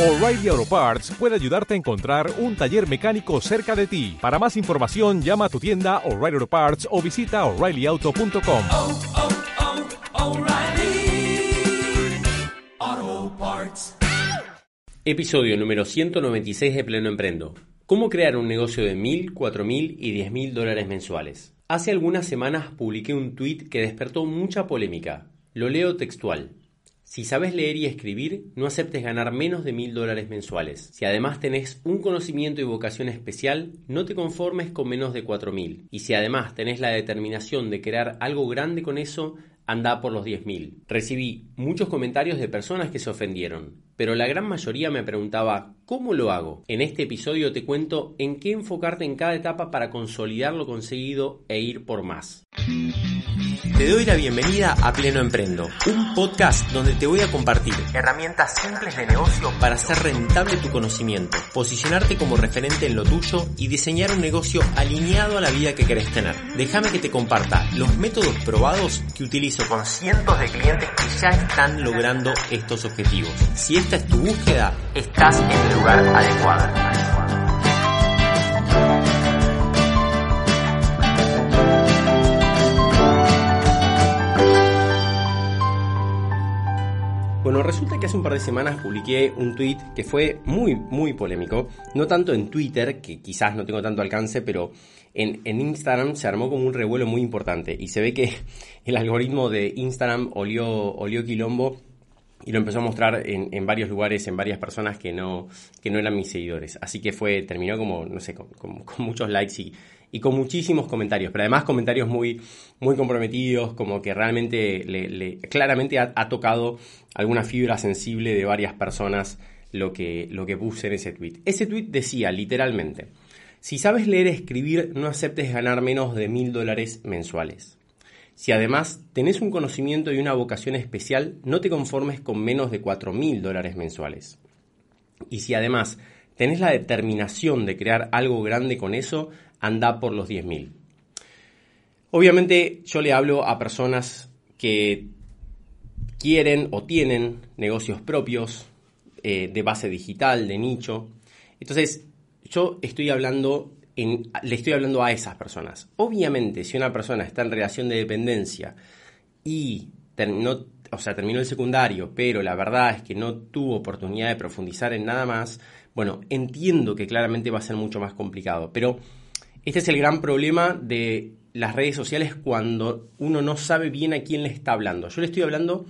O'Reilly Auto Parts puede ayudarte a encontrar un taller mecánico cerca de ti. Para más información, llama a tu tienda O'Reilly Auto Parts o visita oreillyauto.com. oh, oh, Parts. Episodio número 196 de Pleno Emprendo. ¿Cómo crear un negocio de mil, cuatro mil y diez mil dólares mensuales? Hace algunas semanas publiqué un tweet que despertó mucha polémica. Lo leo textual. Si sabes leer y escribir, no aceptes ganar menos de mil dólares mensuales. Si además tenés un conocimiento y vocación especial, no te conformes con menos de cuatro mil. Y si además tenés la determinación de crear algo grande con eso, anda por los 10.000. Recibí muchos comentarios de personas que se ofendieron, pero la gran mayoría me preguntaba, ¿cómo lo hago? En este episodio te cuento en qué enfocarte en cada etapa para consolidar lo conseguido e ir por más. Te doy la bienvenida a Pleno Emprendo, un podcast donde te voy a compartir herramientas simples de negocio para hacer rentable tu conocimiento, posicionarte como referente en lo tuyo y diseñar un negocio alineado a la vida que querés tener. Déjame que te comparta los métodos probados que utilizo con cientos de clientes que ya están logrando estos objetivos. Si esta es tu búsqueda, estás en el lugar adecuado. Bueno, resulta que hace un par de semanas publiqué un tweet que fue muy, muy polémico. No tanto en Twitter, que quizás no tengo tanto alcance, pero en, Instagram se armó como un revuelo muy importante. Y se ve que el algoritmo de Instagram olió, olió quilombo y lo empezó a mostrar en, en, varios lugares, en varias personas que no, que no eran mis seguidores. Así que fue, terminó como, no sé, con, muchos likes y, y, con muchísimos comentarios, pero además comentarios muy, muy comprometidos, como que realmente, claramente ha, ha, tocado alguna fibra sensible de varias personas lo que, lo que puse en ese tweet. Ese tweet decía literalmente, si sabes leer y escribir, no aceptes ganar menos de mil dólares mensuales. Si además tenés un conocimiento y una vocación especial, no te conformes con menos de 4 mil dólares mensuales. Y si además tenés la determinación de crear algo grande con eso, anda por los 10 mil. Obviamente yo le hablo a personas que quieren o tienen negocios propios eh, de base digital, de nicho. Entonces yo estoy hablando en, le estoy hablando a esas personas. Obviamente, si una persona está en relación de dependencia y terminó, o sea, terminó el secundario, pero la verdad es que no tuvo oportunidad de profundizar en nada más, bueno, entiendo que claramente va a ser mucho más complicado. Pero este es el gran problema de las redes sociales cuando uno no sabe bien a quién le está hablando. Yo le estoy hablando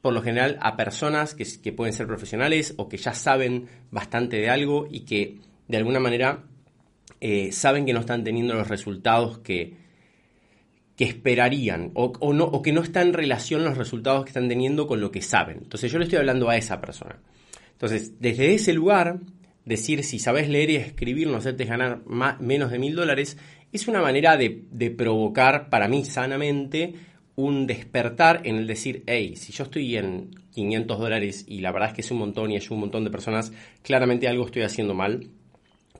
por lo general a personas que, que pueden ser profesionales o que ya saben bastante de algo y que de alguna manera eh, saben que no están teniendo los resultados que, que esperarían o, que no están en relación los resultados que están teniendo con lo que saben. Entonces yo le estoy hablando a esa persona. Entonces, desde ese lugar, decir si sabes leer y escribir no hacerte ganar menos de mil dólares es una manera de, provocar para mí sanamente un despertar en el decir, hey, si yo estoy en 500 dólares y la verdad es que es un montón y hay un montón de personas, claramente algo estoy haciendo mal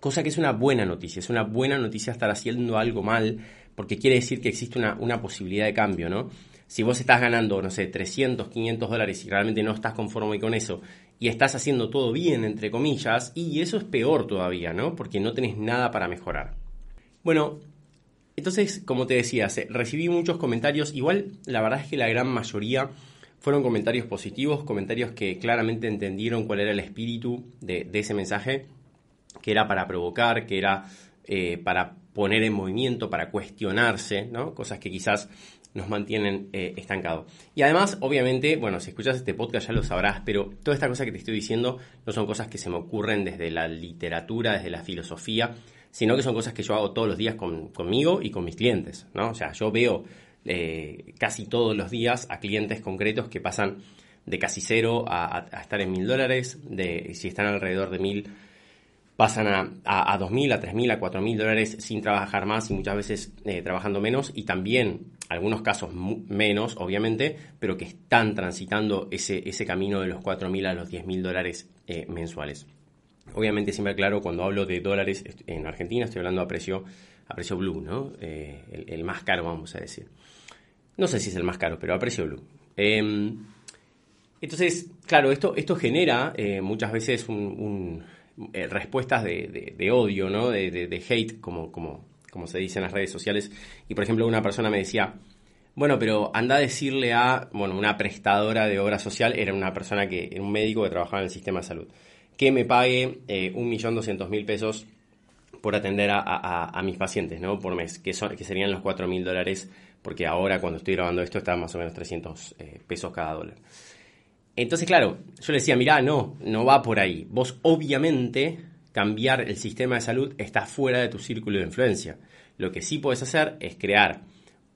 cosa que es una buena noticia, es una buena noticia estar haciendo algo mal, porque quiere decir que existe una, una, posibilidad de cambio, ¿no? Si vos estás ganando, no sé, 300, 500 dólares y realmente no estás conforme con eso, y estás haciendo todo bien, entre comillas, y eso es peor todavía, ¿no? Porque no tenés nada para mejorar. Bueno, entonces, como te decía, recibí muchos comentarios, igual la verdad es que la gran mayoría fueron comentarios positivos, comentarios que claramente entendieron cuál era el espíritu de, de ese mensaje que era para provocar, que era eh, para poner en movimiento, para cuestionarse, ¿no? Cosas que quizás nos mantienen eh, estancados. Y además, obviamente, bueno, si escuchas este podcast ya lo sabrás, pero toda esta cosa que te estoy diciendo no son cosas que se me ocurren desde la literatura, desde la filosofía, sino que son cosas que yo hago todos los días con, conmigo y con mis clientes, ¿no? O sea, yo veo eh, casi todos los días a clientes concretos que pasan de casi cero a, a, estar en mil dólares, de si están alrededor de mil pasan a, a, a 2.000, a 3.000, a 4.000 dólares sin trabajar más y muchas veces eh, trabajando menos y también algunos casos menos, obviamente, pero que están transitando ese, ese camino de los 4.000 a los 10.000 dólares eh, mensuales. Obviamente siempre claro, cuando hablo de dólares en Argentina estoy hablando a precio, a precio blue, ¿no? Eh, el, más caro, vamos a decir. No sé si es el más caro, pero a precio blue. Eh, Entonces, claro, esto, esto genera muchas veces un, eh, respuestas de, odio, ¿no? De, hate, como, se dice en las redes sociales. Y por ejemplo, una persona me decía, bueno, pero anda a decirle a, bueno, una prestadora de obra social, era una persona que, un médico que trabajaba en el sistema de salud, que me pague eh, un millón doscientos mil pesos por atender a, mis pacientes, ¿no? Por mes, que, son, que serían los cuatro mil dólares, porque ahora cuando estoy grabando esto está más o menos 300 pesos cada dólar. Entonces, claro, yo le decía, mirá, no, no va por ahí. Vos obviamente cambiar el sistema de salud está fuera de tu círculo de influencia. Lo que sí puedes hacer es crear,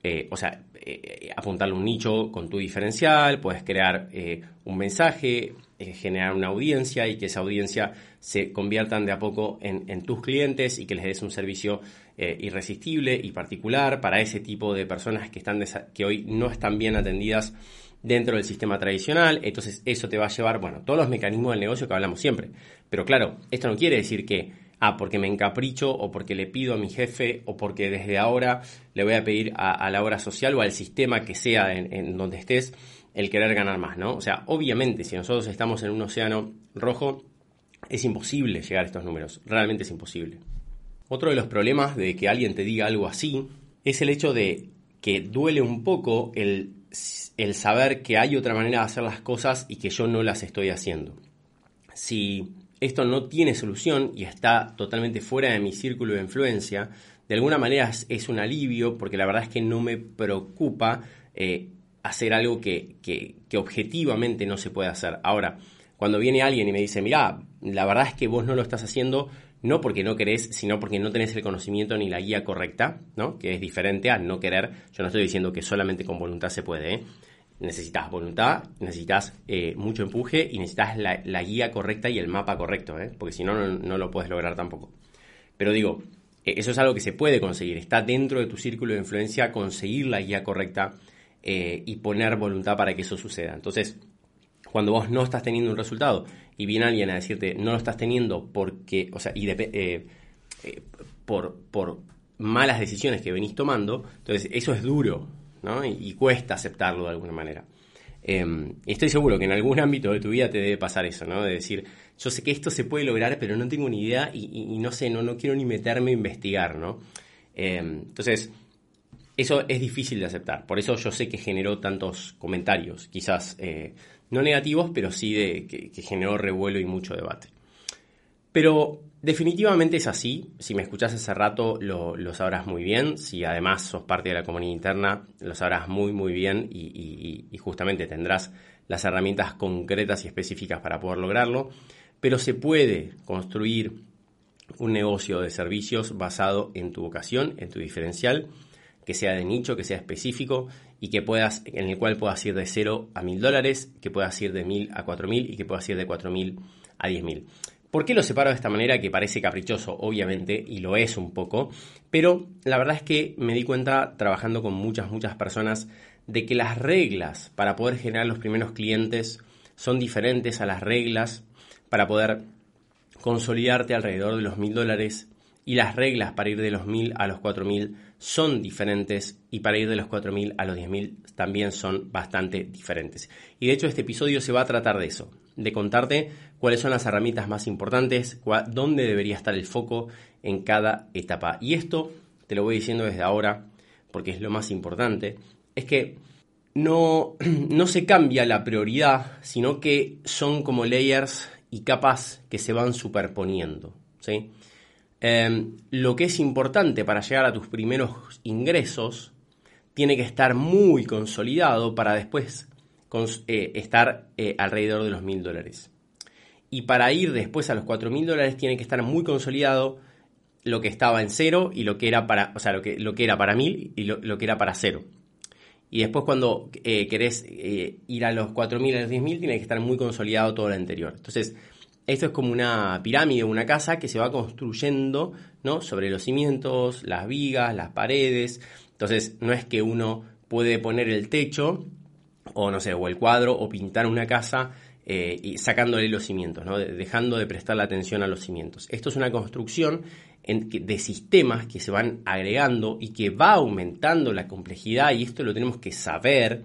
eh, o sea, eh, apuntarle un nicho con tu diferencial, puedes crear eh, un mensaje, generar una audiencia y que esa audiencia se conviertan de a poco en, tus clientes y que les des un servicio irresistible y particular para ese tipo de personas que, están que hoy no están bien atendidas dentro del sistema tradicional, entonces eso te va a llevar, bueno, todos los mecanismos del negocio que hablamos siempre. Pero claro, esto no quiere decir que, ah, porque me encapricho o porque le pido a mi jefe o porque desde ahora le voy a pedir a, la obra social o al sistema que sea en, donde estés el querer ganar más, ¿no? O sea, obviamente, si nosotros estamos en un océano rojo, es imposible llegar a estos números, realmente es imposible. Otro de los problemas de que alguien te diga algo así es el hecho de que duele un poco el el saber que hay otra manera de hacer las cosas y que yo no las estoy haciendo. Si esto no tiene solución y está totalmente fuera de mi círculo de influencia, de alguna manera es, un alivio porque la verdad es que no me preocupa eh, hacer algo que, que, que, objetivamente no se puede hacer. Ahora, cuando viene alguien y me dice, mira, la verdad es que vos no lo estás haciendo, no porque no querés, sino porque no tenés el conocimiento ni la guía correcta, ¿no? Que es diferente a no querer. Yo no estoy diciendo que solamente con voluntad se puede, ¿eh? Necesitas voluntad, necesitas eh, mucho empuje y necesitas la, guía correcta y el mapa correcto, ¿eh? Porque si no, no, lo puedes lograr tampoco. Pero digo, e, eso es algo que se puede conseguir. Está dentro de tu círculo de influencia conseguir la guía correcta y poner voluntad para que eso suceda. Entonces, cuando vos no estás teniendo un resultado y viene alguien a decirte no lo estás teniendo porque, o sea, y eh, eh, por, por malas decisiones que venís tomando, entonces eso es duro, ¿no? Y, cuesta aceptarlo de alguna manera. Em, estoy seguro que en algún ámbito de tu vida te debe pasar eso, ¿no? De decir, yo sé que esto se puede lograr, pero no tengo ni idea y, no sé, no, no quiero ni meterme a investigar, ¿no? Em, entonces, eso es difícil de aceptar. Por eso yo sé que generó tantos comentarios, quizás eh, no negativos, pero sí de que, generó revuelo y mucho debate. Pero definitivamente es así. Si me escuchás hace rato lo, sabrás muy bien. Si además sos parte de la comunidad interna, lo sabrás muy muy bien y, y justamente tendrás las herramientas concretas y específicas para poder lograrlo. Pero se puede construir un negocio de servicios basado en tu vocación, en tu diferencial, que sea de nicho, que sea específico y que puedas, en el cual puedas ir de 0 a 1000 dólares, que puedas ir de 1000 a 4000 y que puedas ir de 4000 a 10000. ¿Por qué lo separo de esta manera que parece caprichoso, obviamente, y lo es un poco? Pero la verdad es que me di cuenta trabajando con muchas, muchas personas de que las reglas para poder generar los primeros clientes son diferentes a las reglas para poder consolidarte alrededor de los 1000 dólares y las reglas para ir de los 1000 a los 4000 son diferentes y para ir de los 4.000 a los 10.000 también son bastante diferentes. Y de hecho este episodio se va a tratar de eso, de contarte cuáles son las herramientas más importantes, dónde debería estar el foco en cada etapa. Y esto te lo voy diciendo desde ahora porque es lo más importante, es que no, no se cambia la prioridad, sino que son como layers y capas que se van superponiendo. ¿sí? Em, lo que es importante para llegar a tus primeros ingresos tiene que estar muy consolidado para después eh, estar eh, alrededor de los mil dólares. Y para ir después a los cuatro mil dólares tiene que estar muy consolidado lo que estaba en cero y lo que era para, o sea, lo que, lo que era para mil y lo, que era para cero. Y después cuando eh, querés ir a los 4.000, a los 10.000, tiene que estar muy consolidado todo lo anterior. Entonces, esto es como una pirámide, una casa que se va construyendo ¿no? sobre los cimientos, las vigas, las paredes. Entonces, no es que uno puede poner el techo, o no sé, o el cuadro, o pintar una casa eh, y sacándole los cimientos, ¿no? dejando de prestar la atención a los cimientos. Esto es una construcción de sistemas que se van agregando y que va aumentando la complejidad, y esto lo tenemos que saber,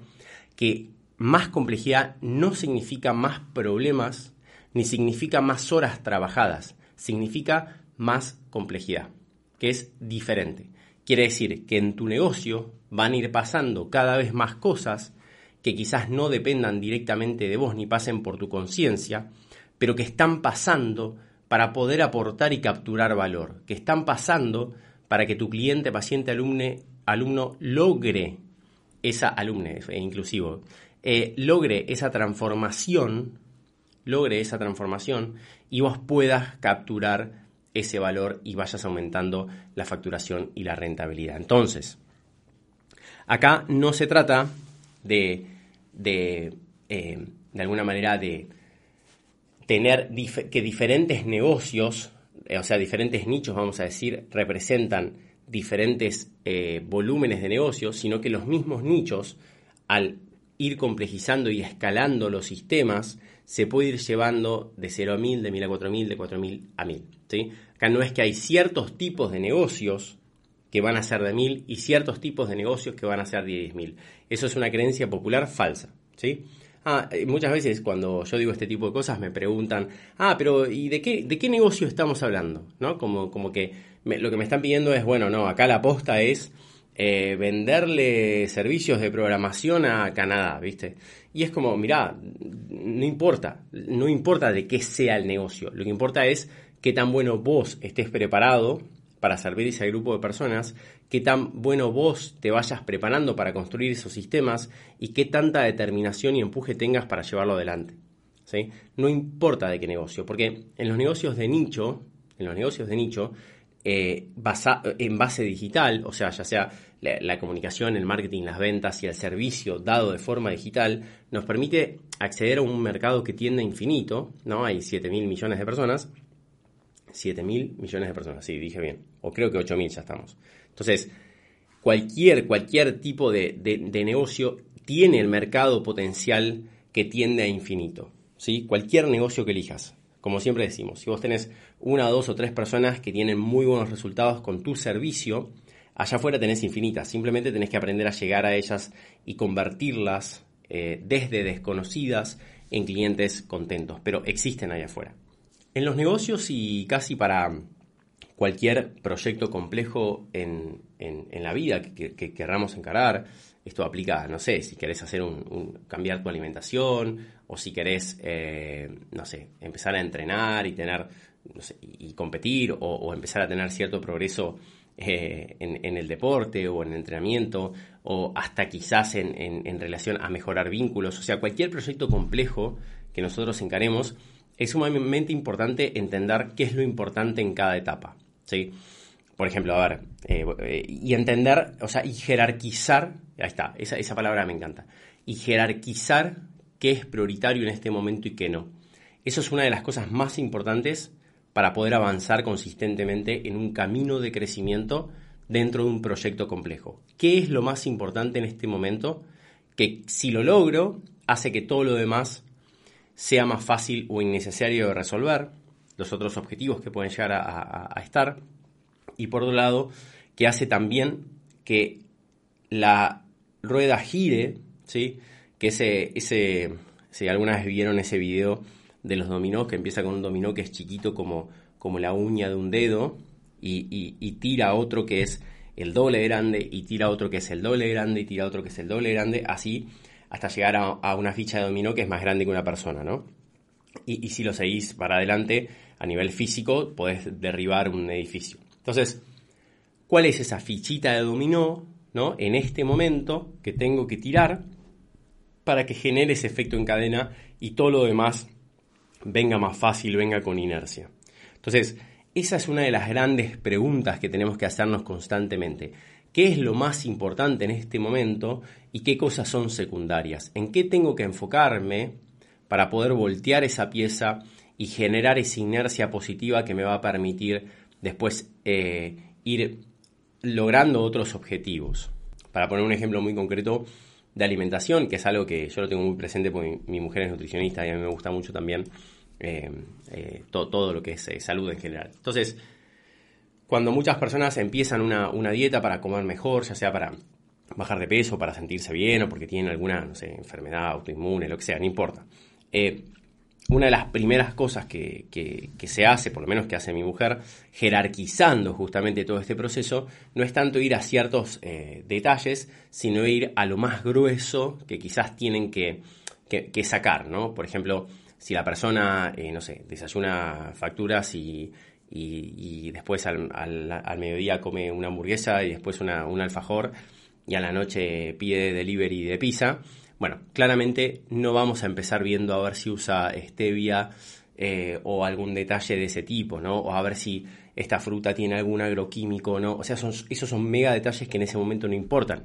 que más complejidad no significa más problemas, ni significa más horas trabajadas, significa más complejidad, que es diferente. Quiere decir que en tu negocio van a ir pasando cada vez más cosas que quizás no dependan directamente de vos ni pasen por tu conciencia, pero que están pasando para poder aportar y capturar valor, que están pasando para que tu cliente, paciente, alumne, alumno logre esa alumne, inclusivo, eh, logre esa transformación, logre esa transformación y vos puedas capturar ese valor y vayas aumentando la facturación y la rentabilidad. Entonces, acá no se trata de, de, eh, de alguna manera, de tener que diferentes negocios, eh, o sea, diferentes nichos, vamos a decir, representan diferentes eh, volúmenes de negocios, sino que los mismos nichos, al ir complejizando y escalando los sistemas, se puede ir llevando de 0 a 1000, de 1000 a 4000, de 4000 a 1000. ¿sí? Acá no es que hay ciertos tipos de negocios que van a ser de 1000 y ciertos tipos de negocios que van a ser de 10000. Eso es una creencia popular falsa. ¿sí? Ah, eh, muchas veces cuando yo digo este tipo de cosas me preguntan, ah, pero ¿y de qué, de qué negocio estamos hablando? ¿No? Como, como que lo que me están pidiendo es, bueno, no, acá la aposta es eh, venderle servicios de programación a Canadá, ¿viste? Y es como, mirá, no importa, no importa de qué sea el negocio, lo que importa es qué tan bueno vos estés preparado para servir ese grupo de personas, qué tan bueno vos te vayas preparando para construir esos sistemas y qué tanta determinación y empuje tengas para llevarlo adelante. ¿sí? No importa de qué negocio, porque en los negocios de nicho, en los negocios de nicho, eh, en base digital, o sea, ya sea la, comunicación, el marketing, las ventas y el servicio dado de forma digital, nos permite acceder a un mercado que tiende a infinito, ¿no? Hay 7 mil millones de personas, 7 mil millones de personas, sí, dije bien. O creo que 8 mil ya estamos. Entonces, cualquier, cualquier tipo de, negocio tiene el mercado potencial que tiende a infinito. ¿sí? Cualquier negocio que elijas. Como siempre decimos, si vos tenés una, dos o tres personas que tienen muy buenos resultados con tu servicio, allá afuera tenés infinitas. Simplemente tenés que aprender a llegar a ellas y convertirlas eh, desde desconocidas en clientes contentos. Pero existen allá afuera. En los negocios y casi para cualquier proyecto complejo en, la vida que, querramos encarar, esto aplica, no sé, si querés hacer un, cambiar tu alimentación o si querés, eh, no sé, empezar a entrenar y tener, y competir o, empezar a tener cierto progreso eh, en, el deporte o en el entrenamiento o hasta quizás en, en relación a mejorar vínculos, o sea, cualquier proyecto complejo que nosotros encaremos, es sumamente importante entender qué es lo importante en cada etapa. ¿sí? Por ejemplo, a ver, eh, eh, y entender, o sea, y jerarquizar, ahí está, esa, esa palabra me encanta, y jerarquizar qué es prioritario en este momento y qué no. Eso es una de las cosas más importantes para poder avanzar consistentemente en un camino de crecimiento dentro de un proyecto complejo. ¿Qué es lo más importante en este momento? Que si lo logro, hace que todo lo demás sea más fácil o innecesario de resolver, los otros objetivos que pueden llegar a, estar, y por otro lado, que hace también que la rueda gire, ¿sí? que ese, si alguna vez vieron ese video de los dominó, que empieza con un dominó que es chiquito como, como la uña de un dedo, y, y, tira otro que es el doble grande, y tira otro que es el doble grande, y tira otro que es el doble grande, así hasta llegar a, una ficha de dominó que es más grande que una persona, ¿no? Y, si lo seguís para adelante, a nivel físico, podés derribar un edificio. Entonces, ¿cuál es esa fichita de dominó, ¿no? En este momento que tengo que tirar para que genere ese efecto en cadena y todo lo demás venga más fácil, venga con inercia. Entonces, esa es una de las grandes preguntas que tenemos que hacernos constantemente qué es lo más importante en este momento y qué cosas son secundarias, en qué tengo que enfocarme para poder voltear esa pieza y generar esa inercia positiva que me va a permitir después eh, ir logrando otros objetivos. Para poner un ejemplo muy concreto de alimentación, que es algo que yo lo tengo muy presente porque mi, mujer es nutricionista y a mí me gusta mucho también eh, eh, todo, lo que es salud en general. Entonces, cuando muchas personas empiezan una, dieta para comer mejor, ya sea para bajar de peso para sentirse bien o porque tienen alguna, no sé, enfermedad autoinmune, lo que sea, no importa. Una de las primeras cosas que, se hace, por lo menos que hace mi mujer, jerarquizando justamente todo este proceso, no es tanto ir a ciertos eh, detalles, sino ir a lo más grueso que quizás tienen que, sacar, ¿no? Por ejemplo, si la persona, eh, no sé, desayuna facturas y, después al, mediodía come una hamburguesa y después una, un alfajor y a la noche pide delivery de pizza, bueno, claramente no vamos a empezar viendo a ver si usa stevia eh, o algún detalle de ese tipo, ¿no? O a ver si esta fruta tiene algún agroquímico o no. O sea, son, esos son mega detalles que en ese momento no importan.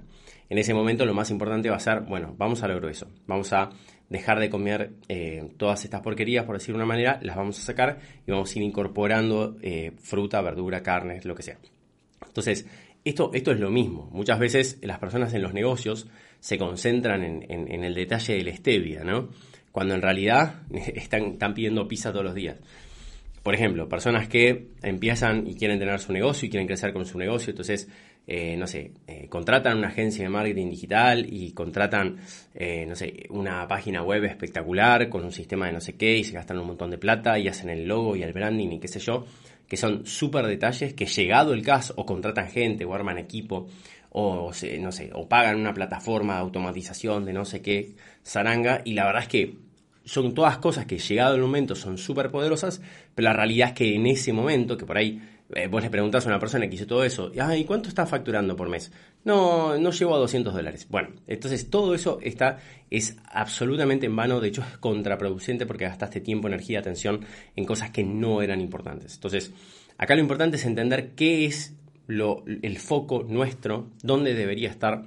En ese momento lo más importante va a ser, bueno, vamos a lo grueso. Vamos a dejar de comer eh, todas estas porquerías, por decir de una manera, las vamos a sacar y vamos a ir incorporando eh, fruta, verdura, carnes, lo que sea. Entonces, esto, esto es lo mismo. Muchas veces las personas en los negocios se concentran en, el detalle de la stevia, ¿no? Cuando en realidad están, están pidiendo pizza todos los días. Por ejemplo, personas que empiezan y quieren tener su negocio y quieren crecer con su negocio, entonces, eh, no sé, eh, contratan una agencia de marketing digital y contratan, eh, no sé, una página web espectacular con un sistema de no sé qué y se gastan un montón de plata y hacen el logo y el branding y qué sé yo, que son súper detalles que llegado el caso o contratan gente o arman equipo o no sé, o pagan una plataforma de automatización de no sé qué zaranga, y la verdad es que son todas cosas que llegado el momento son súper poderosas, pero la realidad es que en ese momento, que por ahí eh, vos le preguntás a una persona que hizo todo eso, ¿y cuánto está facturando por mes? No, no llego a 200 dólares. Bueno, entonces todo eso está, es absolutamente en vano, de hecho es contraproducente porque gastaste tiempo, energía, atención en cosas que no eran importantes. Entonces, acá lo importante es entender qué es el foco nuestro, dónde debería estar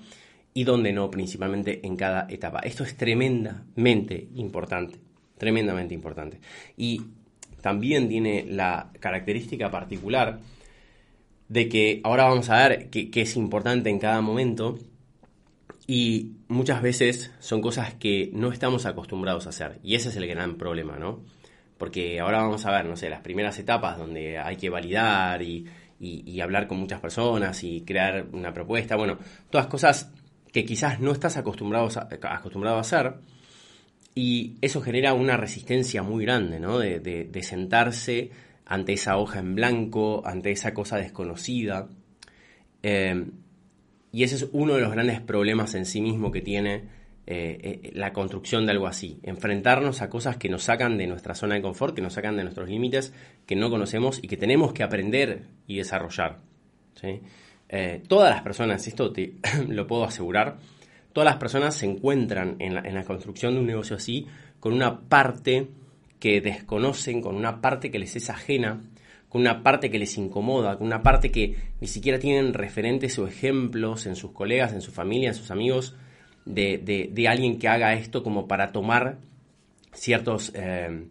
y dónde no, principalmente en cada etapa. Esto es tremendamente importante, tremendamente importante. Y también tiene la característica particular de que ahora vamos a ver qué, es importante en cada momento y muchas veces son cosas que no estamos acostumbrados a hacer. Y ese es el gran problema, ¿no? Porque ahora vamos a ver, no sé, las primeras etapas donde hay que validar y, y, hablar con muchas personas y crear una propuesta. Bueno, todas cosas que quizás no estás acostumbrado a, acostumbrado a hacer. Y eso genera una resistencia muy grande, ¿no? De, sentarse ante esa hoja en blanco, ante esa cosa desconocida. Eh, y ese es uno de los grandes problemas en sí mismo que tiene eh, eh, la construcción de algo así, enfrentarnos a cosas que nos sacan de nuestra zona de confort, que nos sacan de nuestros límites, que no conocemos y que tenemos que aprender y desarrollar. Eh, todas las personas, esto te lo puedo asegurar, todas las personas se encuentran en la, en la construcción de un negocio así con una parte que desconocen, con una parte que les es ajena, con una parte que les incomoda, con una parte que ni siquiera tienen referentes o ejemplos en sus colegas, en su familia, en sus amigos, de, alguien que haga esto como para tomar ciertos, eh,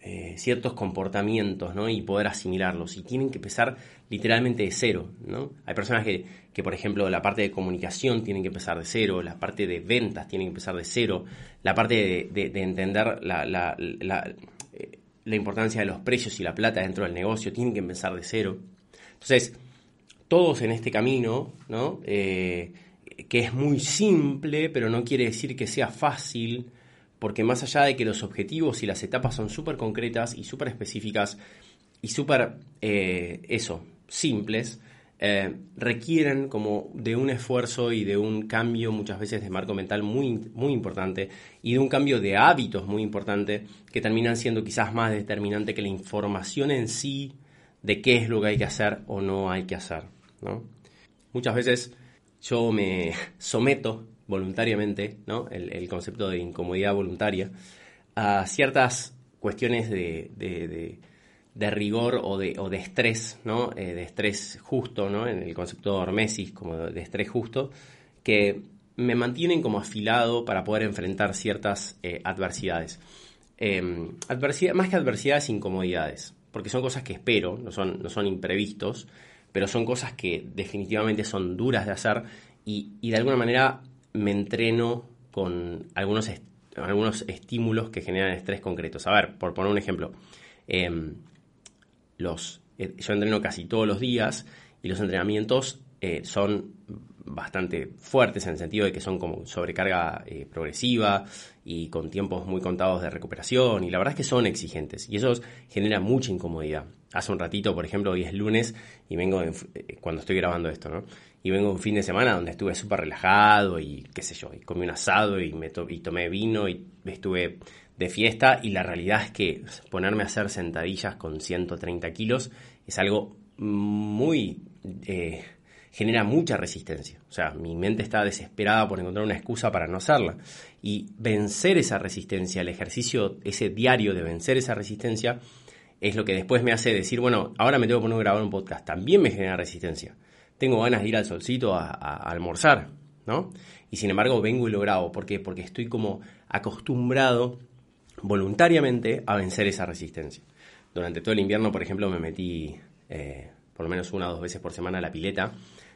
eh, ciertos comportamientos ¿no? y poder asimilarlos. Y tienen que empezar literalmente de cero. ¿no? Hay personas que, que, por ejemplo, la parte de comunicación tienen que empezar de cero, la parte de ventas tienen que empezar de cero, la parte de, entender la, la, la, eh, la importancia de los precios y la plata dentro del negocio tienen que empezar de cero. Entonces, todos en este camino, ¿no? Que es muy simple, pero no quiere decir que sea fácil, porque más allá de que los objetivos y las etapas son súper concretas y súper específicas y súper, eh, eso, simples, eh, requieren como de un esfuerzo y de un cambio muchas veces de marco mental muy, muy importante y de un cambio de hábitos muy importante que terminan siendo quizás más determinante que la información en sí de qué es lo que hay que hacer o no hay que hacer. ¿no? Muchas veces yo me someto voluntariamente, ¿no? el, concepto de incomodidad voluntaria, a ciertas cuestiones de, rigor o de, o de estrés, ¿no? Eh, de estrés justo, ¿no? en el concepto de hormesis como de estrés justo, que me mantienen como afilado para poder enfrentar ciertas eh, adversidades. Em, más que adversidades, incomodidades, porque son cosas que espero, no son, no son imprevistos, pero son cosas que definitivamente son duras de hacer y, de alguna manera me entreno con algunos, algunos estímulos que generan estrés concretos. A ver, por poner un ejemplo, em, los, eh, yo entreno casi todos los días y los entrenamientos eh, son bastante fuertes en el sentido de que son como sobrecarga eh, progresiva y con tiempos muy contados de recuperación y la verdad es que son exigentes y eso genera mucha incomodidad. Hace un ratito, por ejemplo, hoy es lunes y vengo eh, cuando estoy grabando esto, ¿no? Y vengo un fin de semana donde estuve súper relajado y qué sé yo, y comí un asado y, me y tomé vino y estuve de fiesta y la realidad es que ponerme a hacer sentadillas con 130 kilos es algo muy... Eh, genera mucha resistencia. O sea, mi mente está desesperada por encontrar una excusa para no hacerla. Y vencer esa resistencia, el ejercicio, ese diario de vencer esa resistencia, es lo que después me hace decir, bueno, ahora me tengo que poner a grabar un podcast. También me genera resistencia. Tengo ganas de ir al solcito a, almorzar, ¿no? Y sin embargo vengo y lo grabo. ¿Por qué? Porque estoy como acostumbrado voluntariamente a vencer esa resistencia. Durante todo el invierno, por ejemplo, me metí eh, por lo menos una o dos veces por semana a la pileta,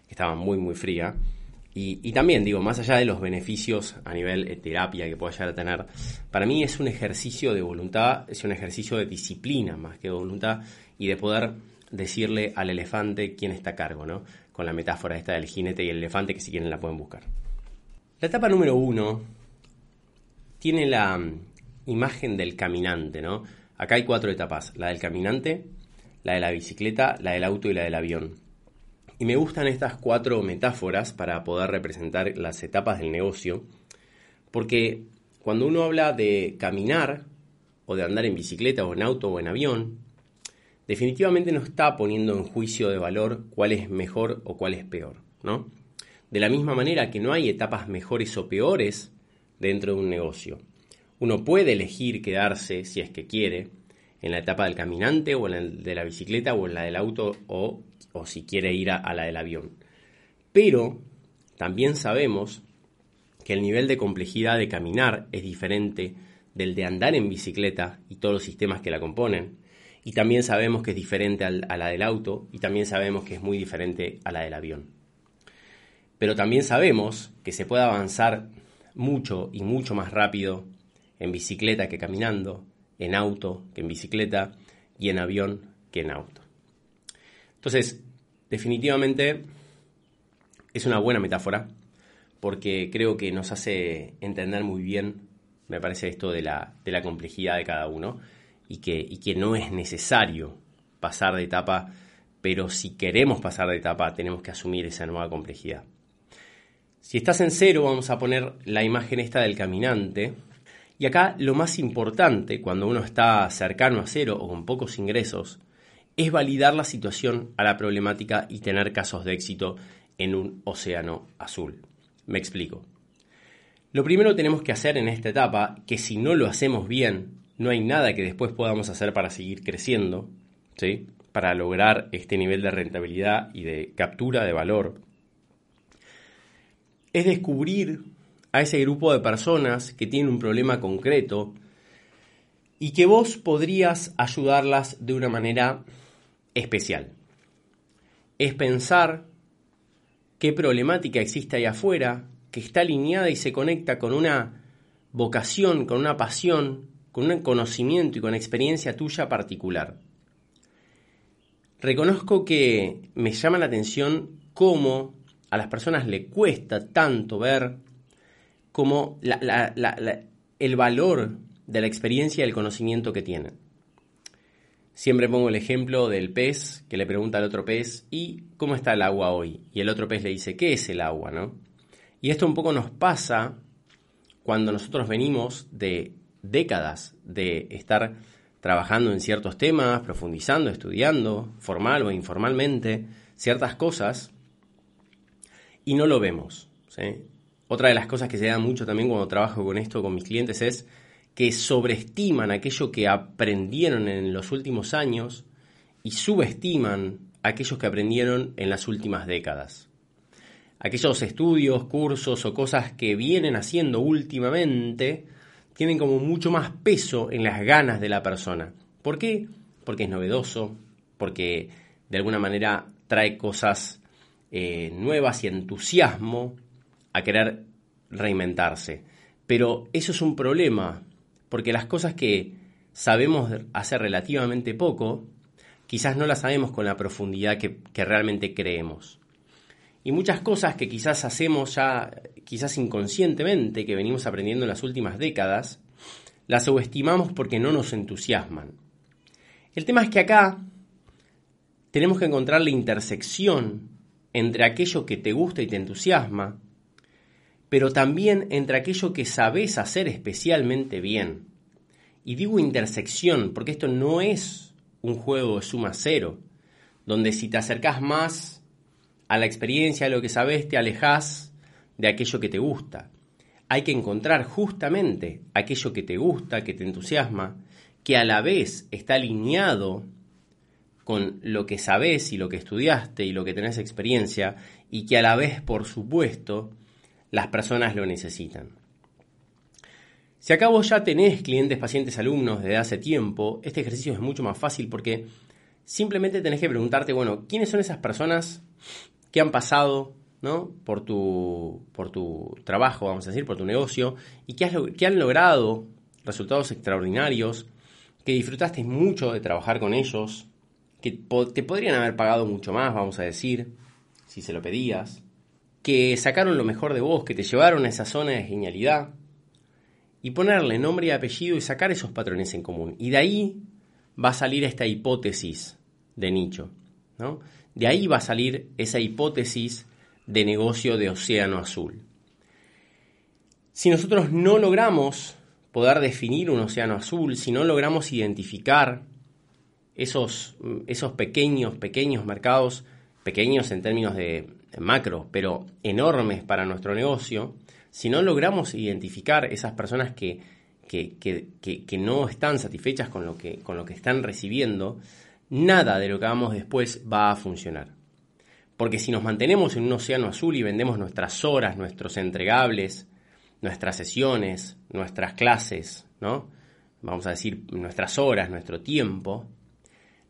que estaba muy, muy fría. Y, también, digo, más allá de los beneficios a nivel eh, terapia que pueda llegar a tener, para mí es un ejercicio de voluntad, es un ejercicio de disciplina más que de voluntad y de poder decirle al elefante quién está a cargo, ¿no? Con la metáfora esta del jinete y el elefante que si quieren la pueden buscar. La etapa número uno tiene la, imagen del caminante, ¿no? Acá hay cuatro etapas, la del caminante, la de la bicicleta, la del auto y la del avión. Y me gustan estas cuatro metáforas para poder representar las etapas del negocio, porque cuando uno habla de caminar, o de andar en bicicleta, o en auto, o en avión, definitivamente no está poniendo en juicio de valor cuál es mejor o cuál es peor, ¿no? De la misma manera que no hay etapas mejores o peores dentro de un negocio. Uno puede elegir quedarse, si es que quiere, en la etapa del caminante o en la de la bicicleta o en la del auto o, o si quiere ir a, la del avión. Pero también sabemos que el nivel de complejidad de caminar es diferente del de andar en bicicleta y todos los sistemas que la componen. Y también sabemos que es diferente a la del auto y también sabemos que es muy diferente a la del avión. Pero también sabemos que se puede avanzar mucho y mucho más rápido en bicicleta que caminando, en auto que en bicicleta y en avión que en auto. Entonces, definitivamente es una buena metáfora porque creo que nos hace entender muy bien, me parece esto de la, de la complejidad de cada uno y que, y que no es necesario pasar de etapa, pero si queremos pasar de etapa tenemos que asumir esa nueva complejidad. Si estás en cero, vamos a poner la imagen esta del caminante, y acá lo más importante cuando uno está cercano a cero o con pocos ingresos es validar la situación a la problemática y tener casos de éxito en un océano azul. Me explico. Lo primero que tenemos que hacer en esta etapa, que si no lo hacemos bien, no hay nada que después podamos hacer para seguir creciendo, ¿sí? para lograr este nivel de rentabilidad y de captura de valor, es descubrir a ese grupo de personas que tienen un problema concreto y que vos podrías ayudarlas de una manera especial. Es pensar qué problemática existe ahí afuera, que está alineada y se conecta con una vocación, con una pasión, con un conocimiento y con experiencia tuya particular. Reconozco que me llama la atención cómo a las personas le cuesta tanto ver como el valor de la experiencia y el conocimiento que tienen. Siempre pongo el ejemplo del pez que le pregunta al otro pez, ¿y cómo está el agua hoy? Y el otro pez le dice, ¿qué es el agua? ¿no? Y esto un poco nos pasa cuando nosotros venimos de décadas de estar trabajando en ciertos temas, profundizando, estudiando, formal o informalmente, ciertas cosas, y no lo vemos. Otra de las cosas que se da mucho también cuando trabajo con esto con mis clientes es que sobreestiman aquello que aprendieron en los últimos años y subestiman aquellos que aprendieron en las últimas décadas. Aquellos estudios, cursos o cosas que vienen haciendo últimamente tienen como mucho más peso en las ganas de la persona. ¿Por qué? Porque es novedoso, porque de alguna manera trae cosas eh, nuevas y entusiasmo a querer reinventarse. Pero eso es un problema, porque las cosas que sabemos hacer relativamente poco, quizás no las sabemos con la profundidad que, realmente creemos. Y muchas cosas que quizás hacemos ya, quizás inconscientemente, que venimos aprendiendo en las últimas décadas, las subestimamos porque no nos entusiasman. El tema es que acá tenemos que encontrar la intersección entre aquello que te gusta y te entusiasma, pero también entre aquello que sabes hacer especialmente bien. Y digo intersección porque esto no es un juego de suma cero, donde si te acercas más a la experiencia, a lo que sabes, te alejas de aquello que te gusta. Hay que encontrar justamente aquello que te gusta, que te entusiasma, que a la vez está alineado con lo que sabes y lo que estudiaste y lo que tenés experiencia, y que a la vez, por supuesto, las personas lo necesitan. Si acá vos ya tenés clientes, pacientes, alumnos desde hace tiempo, este ejercicio es mucho más fácil porque simplemente tenés que preguntarte, bueno, ¿quiénes son esas personas que han pasado ¿no? por, tu, por tu trabajo, vamos a decir, por tu negocio, y que, que han logrado resultados extraordinarios, que disfrutaste mucho de trabajar con ellos, que te podrían haber pagado mucho más, vamos a decir, si se lo pedías, que sacaron lo mejor de vos, que te llevaron a esa zona de genialidad, y ponerle nombre y apellido y sacar esos patrones en común. Y de ahí va a salir esta hipótesis de nicho. ¿no? De ahí va a salir esa hipótesis de negocio de océano azul. Si nosotros no logramos poder definir un océano azul, si no logramos identificar esos, esos pequeños, pequeños mercados, pequeños en términos de macro, pero enormes para nuestro negocio, si no logramos identificar esas personas que, que, no están satisfechas con lo que, con lo que están recibiendo, nada de lo que hagamos después va a funcionar. Porque si nos mantenemos en un océano azul y vendemos nuestras horas, nuestros entregables, nuestras sesiones, nuestras clases, ¿no? Vamos a decir, nuestras horas, nuestro tiempo,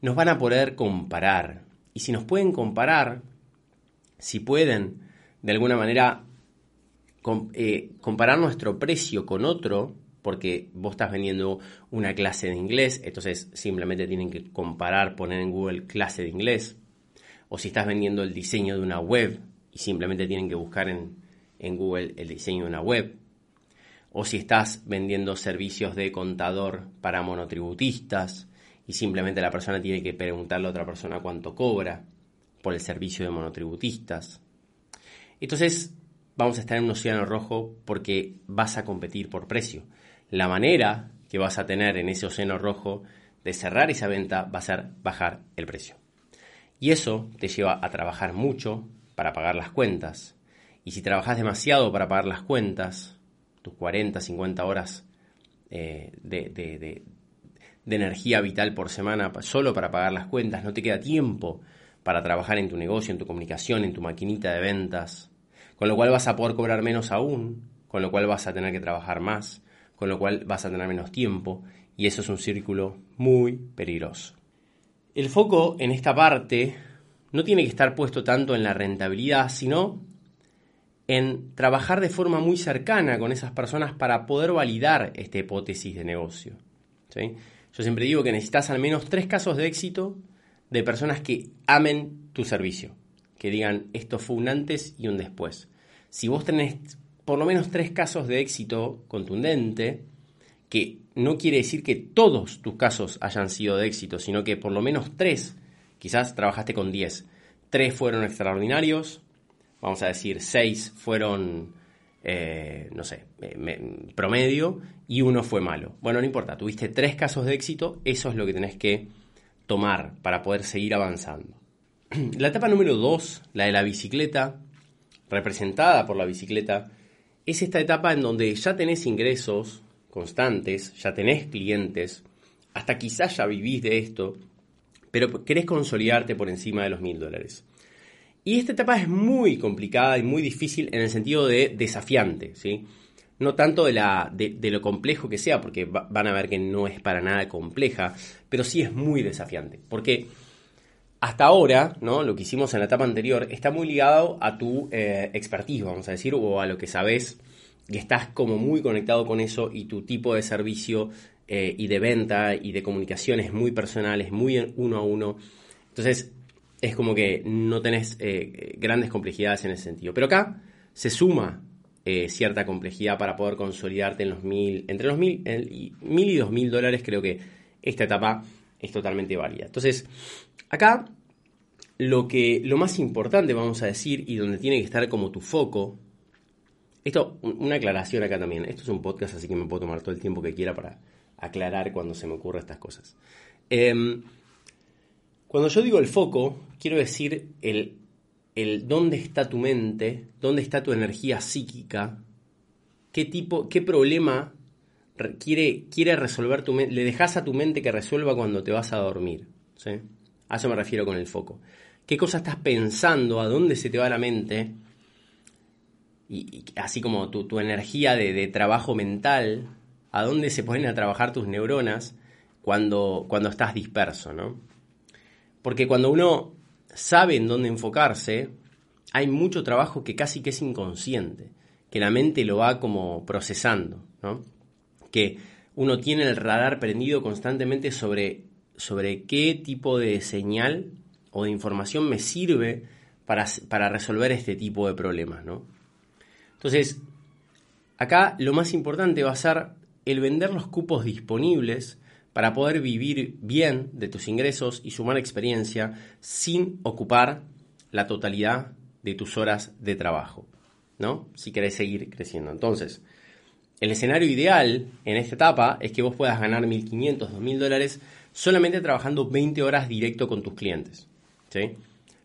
nos van a poder comparar. Y si nos pueden comparar, si pueden de alguna manera eh, comparar nuestro precio con otro, porque vos estás vendiendo una clase de inglés, entonces simplemente tienen que comparar, poner en Google clase de inglés, o si estás vendiendo el diseño de una web y simplemente tienen que buscar en, en Google el diseño de una web, o si estás vendiendo servicios de contador para monotributistas y simplemente la persona tiene que preguntarle a otra persona cuánto cobra por el servicio de monotributistas. Entonces, vamos a estar en un océano rojo porque vas a competir por precio. La manera que vas a tener en ese océano rojo de cerrar esa venta va a ser bajar el precio. Y eso te lleva a trabajar mucho para pagar las cuentas. Y si trabajas demasiado para pagar las cuentas, tus 40, 50 horas eh, de, de energía vital por semana solo para pagar las cuentas, no te queda tiempo para trabajar en tu negocio, en tu comunicación, en tu maquinita de ventas, con lo cual vas a poder cobrar menos aún, con lo cual vas a tener que trabajar más, con lo cual vas a tener menos tiempo y eso es un círculo muy peligroso. El foco en esta parte no tiene que estar puesto tanto en la rentabilidad, sino en trabajar de forma muy cercana con esas personas para poder validar esta hipótesis de negocio. Yo siempre digo que necesitas al menos tres casos de éxito de personas que amen tu servicio que digan esto fue un antes y un después. Si vos tenés por lo menos tres casos de éxito contundente, que no quiere decir que todos tus casos hayan sido de éxito, sino que por lo menos tres, quizás trabajaste con diez, tres fueron extraordinarios, vamos a decir seis fueron, eh, no sé, eh, promedio y uno fue malo. Bueno, no importa, tuviste tres casos de éxito, eso es lo que tenés que tomar para poder seguir avanzando. La etapa número 2, la de la bicicleta, representada por la bicicleta, es esta etapa en donde ya tenés ingresos constantes, ya tenés clientes, hasta quizás ya vivís de esto, pero querés consolidarte por encima de los mil dólares. Y esta etapa es muy complicada y muy difícil en el sentido de desafiante, ¿sí? No tanto de, la, de lo complejo que sea, porque van a ver que no es para nada compleja, pero sí es muy desafiante. Porque hasta ahora, ¿no? Lo que hicimos en la etapa anterior está muy ligado a tu eh, expertise, vamos a decir, o a lo que sabes y estás como muy conectado con eso y tu tipo de servicio eh, y de venta y de comunicación es muy personal, es muy uno a uno. Entonces, es como que no tenés eh, grandes complejidades en ese sentido. Pero acá se suma eh, cierta complejidad para poder consolidarte en los mil, entre los mil, y, mil y dos mil dólares, creo que esta etapa es totalmente válida. Entonces, acá lo que lo más importante, vamos a decir, y donde tiene que estar como tu foco, esto, una aclaración acá también, esto es un podcast, así que me puedo tomar todo el tiempo que quiera para aclarar cuando se me ocurran estas cosas. Em, cuando yo digo el foco, quiero decir el, el dónde está tu mente, dónde está tu energía psíquica, qué tipo, qué problema quiere, quiere resolver tu mente, le dejas a tu mente que resuelva cuando te vas a dormir. ¿sí? A eso me refiero con el foco. ¿Qué cosa estás pensando? ¿A dónde se te va la mente? Y, así como tu, energía de, de, trabajo mental, ¿a dónde se ponen a trabajar tus neuronas cuando, cuando estás disperso? ¿no? Porque cuando uno sabe en dónde enfocarse, hay mucho trabajo que casi que es inconsciente, que la mente lo va como procesando, ¿no? Que uno tiene el radar prendido constantemente sobre, sobre qué tipo de señal o de información me sirve para, para resolver este tipo de problemas, ¿no? Entonces, acá lo más importante va a ser el vender los cupos disponibles para poder vivir bien de tus ingresos y sumar experiencia sin ocupar la totalidad de tus horas de trabajo, ¿no? Si querés seguir creciendo. Entonces, el escenario ideal en esta etapa es que vos puedas ganar 1.500, 2.000 dólares solamente trabajando 20 horas directo con tus clientes. ¿sí?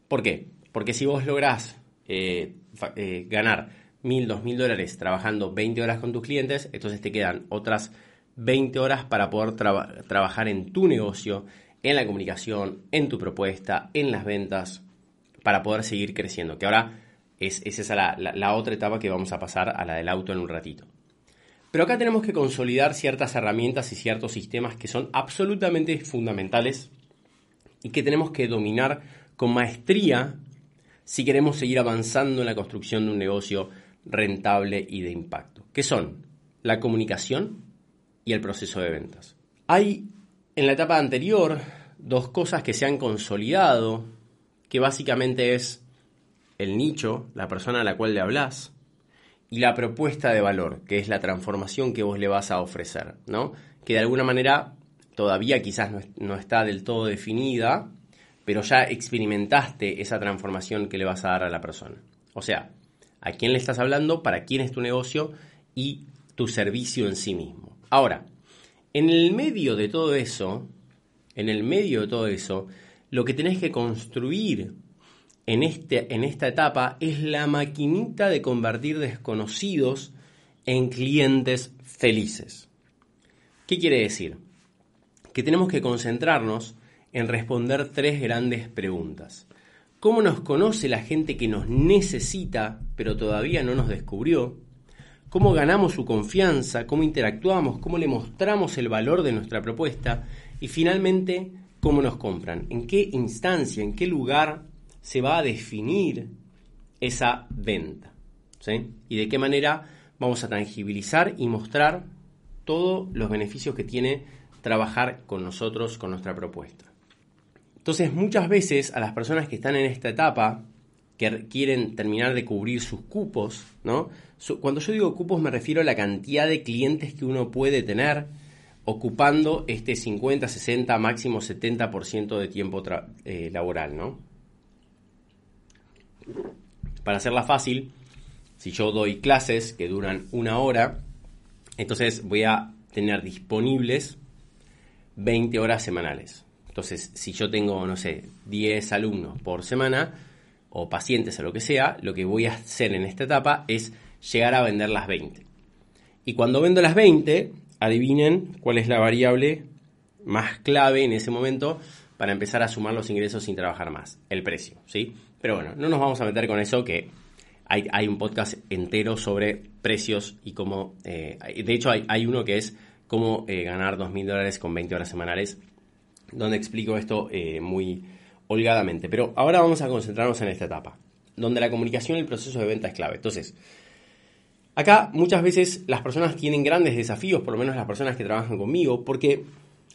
¿Por qué? Porque si vos lográs eh, eh, ganar 1.000, 2.000 dólares trabajando 20 horas con tus clientes, entonces te quedan otras 20 horas para poder trabajar en tu negocio, en la comunicación, en tu propuesta, en las ventas, para poder seguir creciendo. Que ahora es, esa la, la otra etapa que vamos a pasar a la del auto en un ratito. Pero acá tenemos que consolidar ciertas herramientas y ciertos sistemas que son absolutamente fundamentales y que tenemos que dominar con maestría si queremos seguir avanzando en la construcción de un negocio rentable y de impacto, que son la comunicación, y el proceso de ventas. Hay en la etapa anterior dos cosas que se han consolidado, que básicamente es el nicho, la persona a la cual le hablas, y la propuesta de valor, que es la transformación que vos le vas a ofrecer, ¿no? Que de alguna manera todavía quizás no, está del todo definida, pero ya experimentaste esa transformación que le vas a dar a la persona. O sea, a quién le estás hablando, para quién es tu negocio y tu servicio en sí mismo. Ahora, en el medio de todo eso, en el medio de todo eso, lo que tenés que construir en, este, en esta etapa es la maquinita de convertir desconocidos en clientes felices. ¿Qué quiere decir? Que tenemos que concentrarnos en responder tres grandes preguntas. ¿Cómo nos conoce la gente que nos necesita pero todavía no nos descubrió? Cómo ganamos su confianza, cómo interactuamos, cómo le mostramos el valor de nuestra propuesta y finalmente cómo nos compran, en qué instancia, en qué lugar se va a definir esa venta y de qué manera vamos a tangibilizar y mostrar todos los beneficios que tiene trabajar con nosotros, con nuestra propuesta. Entonces muchas veces a las personas que están en esta etapa que quieren terminar de cubrir sus cupos, ¿no? Cuando yo digo cupos me refiero a la cantidad de clientes que uno puede tener ocupando este 50, 60, máximo 70% de tiempo eh, laboral, ¿no? Para hacerla fácil, si yo doy clases que duran una hora, entonces voy a tener disponibles 20 horas semanales. Entonces, si yo tengo, no sé, 10 alumnos por semana, o pacientes o lo que sea, lo que voy a hacer en esta etapa es llegar a vender las 20. Y cuando vendo las 20, adivinen cuál es la variable más clave en ese momento para empezar a sumar los ingresos sin trabajar más, el precio, ¿sí? Pero bueno, no nos vamos a meter con eso que hay, un podcast entero sobre precios y cómo, eh, de hecho hay, uno que es cómo eh, ganar 2.000 dólares con 20 horas semanales, donde explico esto eh, muy holgadamente. Pero ahora vamos a concentrarnos en esta etapa, donde la comunicación y el proceso de venta es clave. Entonces, acá muchas veces las personas tienen grandes desafíos, por lo menos las personas que trabajan conmigo, porque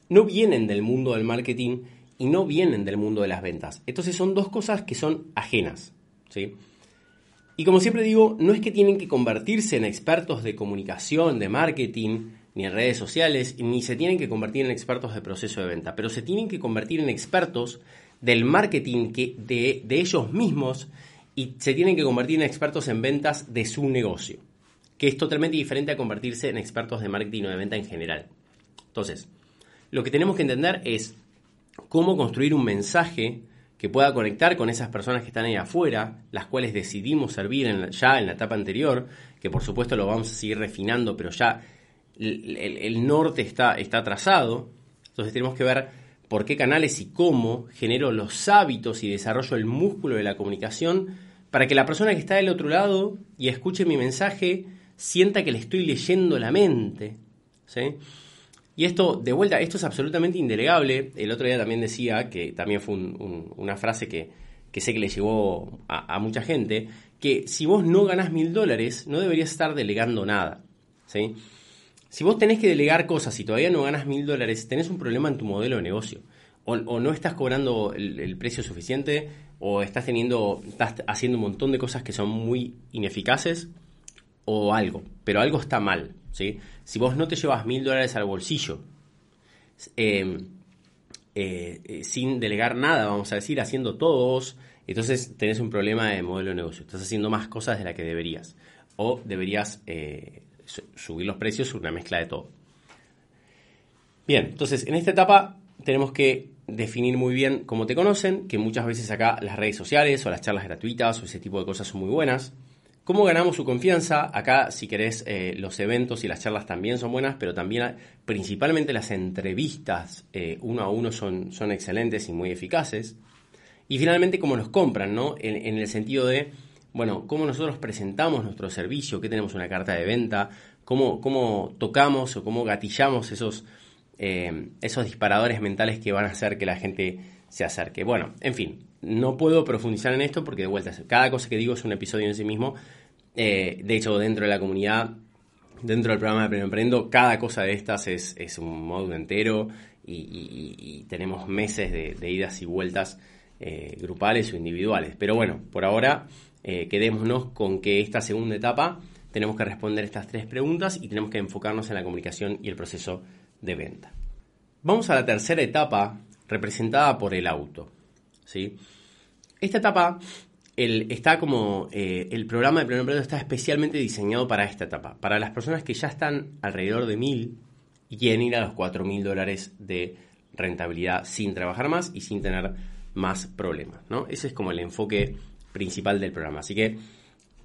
no vienen del mundo del marketing y no vienen del mundo de las ventas. Entonces son dos cosas que son ajenas. ¿sí? Y como siempre digo, no es que tienen que convertirse en expertos de comunicación, de marketing, ni en redes sociales, ni se tienen que convertir en expertos de proceso de venta, pero se tienen que convertir en expertos del marketing que, de, de ellos mismos y se tienen que convertir en expertos en ventas de su negocio, que es totalmente diferente a convertirse en expertos de marketing o de venta en general. Entonces, lo que tenemos que entender es cómo construir un mensaje que pueda conectar con esas personas que están ahí afuera, las cuales decidimos servir ya en la etapa anterior, que por supuesto lo vamos a seguir refinando, pero ya el, norte está, está trazado. Entonces tenemos que ver por qué canales y cómo genero los hábitos y desarrollo el músculo de la comunicación para que la persona que está del otro lado y escuche mi mensaje sienta que le estoy leyendo la mente. ¿sí? Y esto, de vuelta, esto es absolutamente indelegable. El otro día también decía, que también fue una frase que, sé que le llegó a, mucha gente, que si vos no ganás mil dólares, no deberías estar delegando nada. ¿sí? Si vos tenés que delegar cosas y todavía no ganas mil dólares, tenés un problema en tu modelo de negocio. O, no estás cobrando el, precio suficiente, o estás teniendo, estás haciendo un montón de cosas que son muy ineficaces, o algo. Pero algo está mal. Si vos no te llevas mil dólares al bolsillo, em, eh, eh, sin delegar nada, vamos a decir, haciendo todos, entonces tenés un problema de modelo de negocio. Estás haciendo más cosas de las que deberías. O deberías eh, subir los precios, una mezcla de todo. Bien, entonces en esta etapa tenemos que definir muy bien cómo te conocen, que muchas veces acá las redes sociales o las charlas gratuitas o ese tipo de cosas son muy buenas. ¿Cómo ganamos su confianza? Acá, si querés, eh, los eventos y las charlas también son buenas, pero también principalmente las entrevistas eh, uno a uno son, son excelentes y muy eficaces. Y finalmente, cómo nos compran, ¿no? En, el sentido de, bueno, cómo nosotros presentamos nuestro servicio, qué tenemos una carta de venta, cómo, cómo tocamos o cómo gatillamos esos, eh, esos disparadores mentales que van a hacer que la gente se acerque. Bueno, en fin, no puedo profundizar en esto porque de vuelta, cada cosa que digo es un episodio en sí mismo. Eh, de hecho, dentro de la comunidad, dentro del programa de Pleno Emprendo, cada cosa de estas es, un módulo entero y, tenemos meses de, idas y vueltas eh, grupales o individuales. Pero bueno, por ahora eh, quedémonos con que esta segunda etapa tenemos que responder estas tres preguntas y tenemos que enfocarnos en la comunicación y el proceso de venta. Vamos a la tercera etapa representada por el auto. ¿sí? Esta etapa el, está como eh, el programa de pleno empleo está especialmente diseñado para esta etapa, para las personas que ya están alrededor de mil y quieren ir a los cuatro mil dólares de rentabilidad sin trabajar más y sin tener más problemas. ¿no? Ese es como el enfoque principal del programa. Así que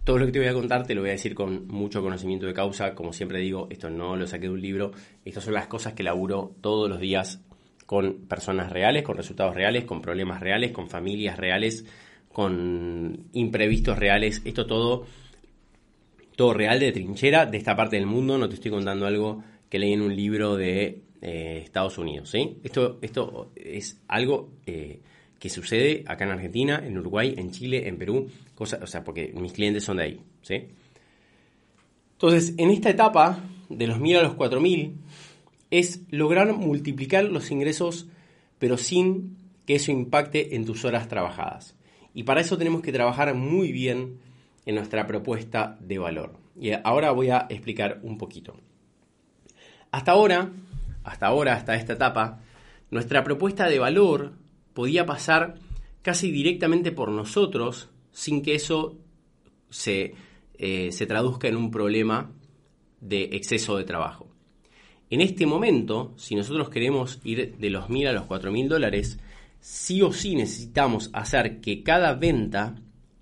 todo lo que te voy a contar te lo voy a decir con mucho conocimiento de causa. Como siempre digo, esto no lo saqué de un libro. Estas son las cosas que laburo todos los días con personas reales, con resultados reales, con problemas reales, con familias reales, con imprevistos reales. Esto todo, todo real de trinchera de esta parte del mundo. No te estoy contando algo que leí en un libro de eh, Estados Unidos. ¿sí? Esto, esto es algo eh, que sucede acá en Argentina, en Uruguay, en Chile, en Perú, cosas, o sea, porque mis clientes son de ahí. ¿sí? Entonces, en esta etapa, de los 1000 a los 4000, es lograr multiplicar los ingresos, pero sin que eso impacte en tus horas trabajadas. Y para eso tenemos que trabajar muy bien en nuestra propuesta de valor. Y ahora voy a explicar un poquito. Hasta ahora, hasta ahora, hasta esta etapa, nuestra propuesta de valor podía pasar casi directamente por nosotros sin que eso se, eh, se traduzca en un problema de exceso de trabajo. En este momento, si nosotros queremos ir de los mil a los cuatro mil dólares, sí o sí necesitamos hacer que cada venta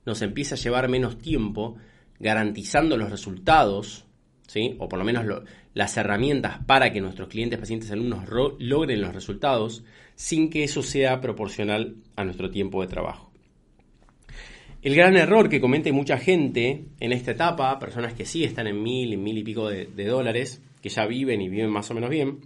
nos empiece a llevar menos tiempo, garantizando los resultados, ¿sí? o por lo menos las herramientas para que nuestros clientes, pacientes, alumnos logren los resultados, sin que eso sea proporcional a nuestro tiempo de trabajo. El gran error que comete mucha gente en esta etapa, personas que sí están en mil, en mil y pico de dólares, que ya viven y viven más o menos bien,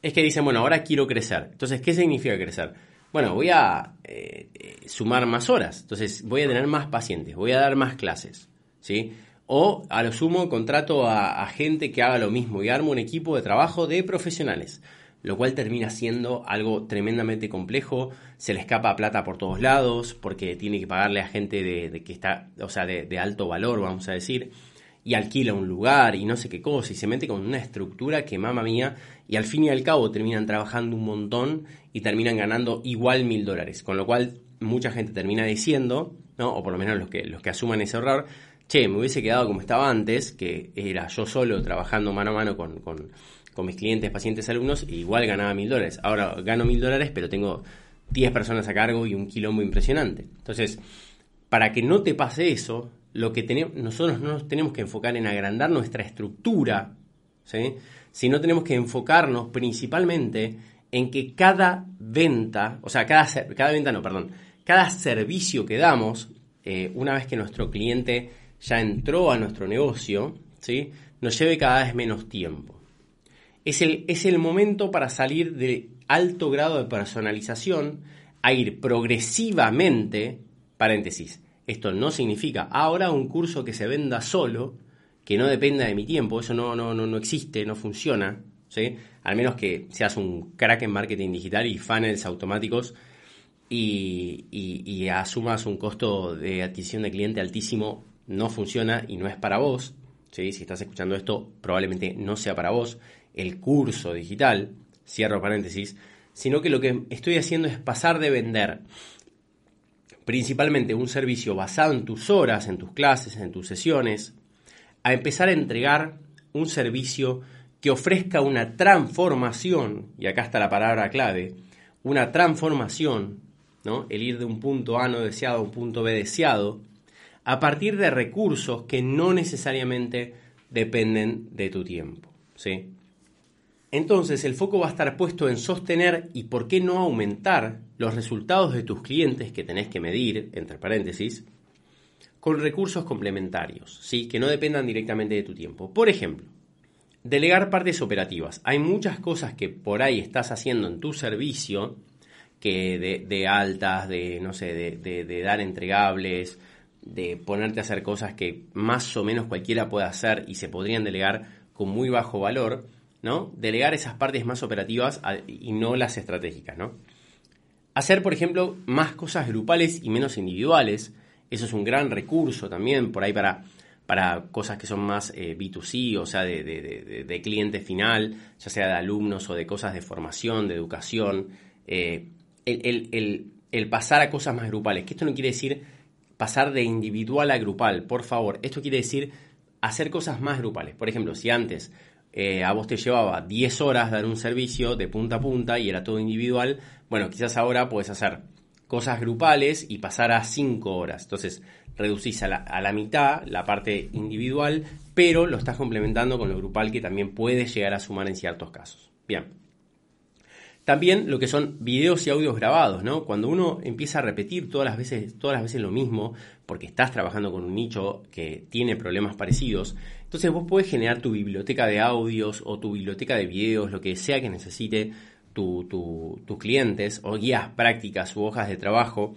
es que dicen, bueno, ahora quiero crecer. Entonces, ¿qué significa crecer? Bueno, voy a eh, sumar más horas, entonces voy a tener más pacientes, voy a dar más clases, ¿sí? O a lo sumo contrato a, gente que haga lo mismo y armo un equipo de trabajo de profesionales. Lo cual termina siendo algo tremendamente complejo, se le escapa plata por todos lados, porque tiene que pagarle a gente de, que está, o sea, de, alto valor, vamos a decir, y alquila un lugar y no sé qué cosa, y se mete con una estructura que, mamá mía, y al fin y al cabo terminan trabajando un montón y terminan ganando igual mil dólares, con lo cual mucha gente termina diciendo, ¿no? o por lo menos los que, los que asuman ese error, che, me hubiese quedado como estaba antes, que era yo solo trabajando mano a mano con, con, mis clientes, pacientes, alumnos, igual ganaba mil dólares. Ahora gano mil dólares, pero tengo 10 personas a cargo y un quilombo impresionante. Entonces, para que no te pase eso, lo que tenemos, nosotros no nos tenemos que enfocar en agrandar nuestra estructura, ¿sí? sino tenemos que enfocarnos principalmente en que cada venta, o sea, cada, cada venta no, perdón, cada servicio que damos, eh, una vez que nuestro cliente ya entró a nuestro negocio, ¿sí? nos lleve cada vez menos tiempo. Es el, es el momento para salir de alto grado de personalización a ir progresivamente, paréntesis, esto no significa ahora un curso que se venda solo, que no dependa de mi tiempo, eso no, no, no, no existe, no funciona, ¿sí? al menos que seas un crack en marketing digital y funnels automáticos y, y asumas un costo de adquisición de cliente altísimo no funciona y no es para vos, ¿sí? si estás escuchando esto, probablemente no sea para vos el curso digital, cierro paréntesis, sino que lo que estoy haciendo es pasar de vender principalmente un servicio basado en tus horas, en tus clases, en tus sesiones, a empezar a entregar un servicio que ofrezca una transformación, y acá está la palabra clave, una transformación, ¿no? el ir de un punto A no deseado a un punto B deseado, a partir de recursos que no necesariamente dependen de tu tiempo. ¿sí? Entonces el foco va a estar puesto en sostener y por qué no aumentar los resultados de tus clientes que tenés que medir, entre paréntesis, con recursos complementarios, ¿sí? que no dependan directamente de tu tiempo. Por ejemplo, delegar partes operativas. Hay muchas cosas que por ahí estás haciendo en tu servicio, que de, altas, de, no sé, de, de dar entregables, de ponerte a hacer cosas que más o menos cualquiera puede hacer y se podrían delegar con muy bajo valor, ¿no? Delegar esas partes más operativas y no las estratégicas, ¿no? Hacer, por ejemplo, más cosas grupales y menos individuales. Eso es un gran recurso también por ahí para, para cosas que son más eh, B2C, o sea, de, cliente final, ya sea de alumnos o de cosas de formación, de educación. Eh, el, el pasar a cosas más grupales, que esto no quiere decir pasar de individual a grupal, por favor. Esto quiere decir hacer cosas más grupales. Por ejemplo, si antes eh, a vos te llevaba 10 horas dar un servicio de punta a punta y era todo individual, bueno, quizás ahora puedes hacer cosas grupales y pasar a 5 horas. Entonces, reducís a la, a la, mitad la parte individual, pero lo estás complementando con lo grupal que también puede llegar a sumar en ciertos casos. Bien. También lo que son videos y audios grabados, ¿no? Cuando uno empieza a repetir todas las veces, todas las veces lo mismo, porque estás trabajando con un nicho que tiene problemas parecidos, entonces vos podés generar tu biblioteca de audios o tu biblioteca de videos, lo que sea que necesite tus clientes, o guías prácticas u hojas de trabajo,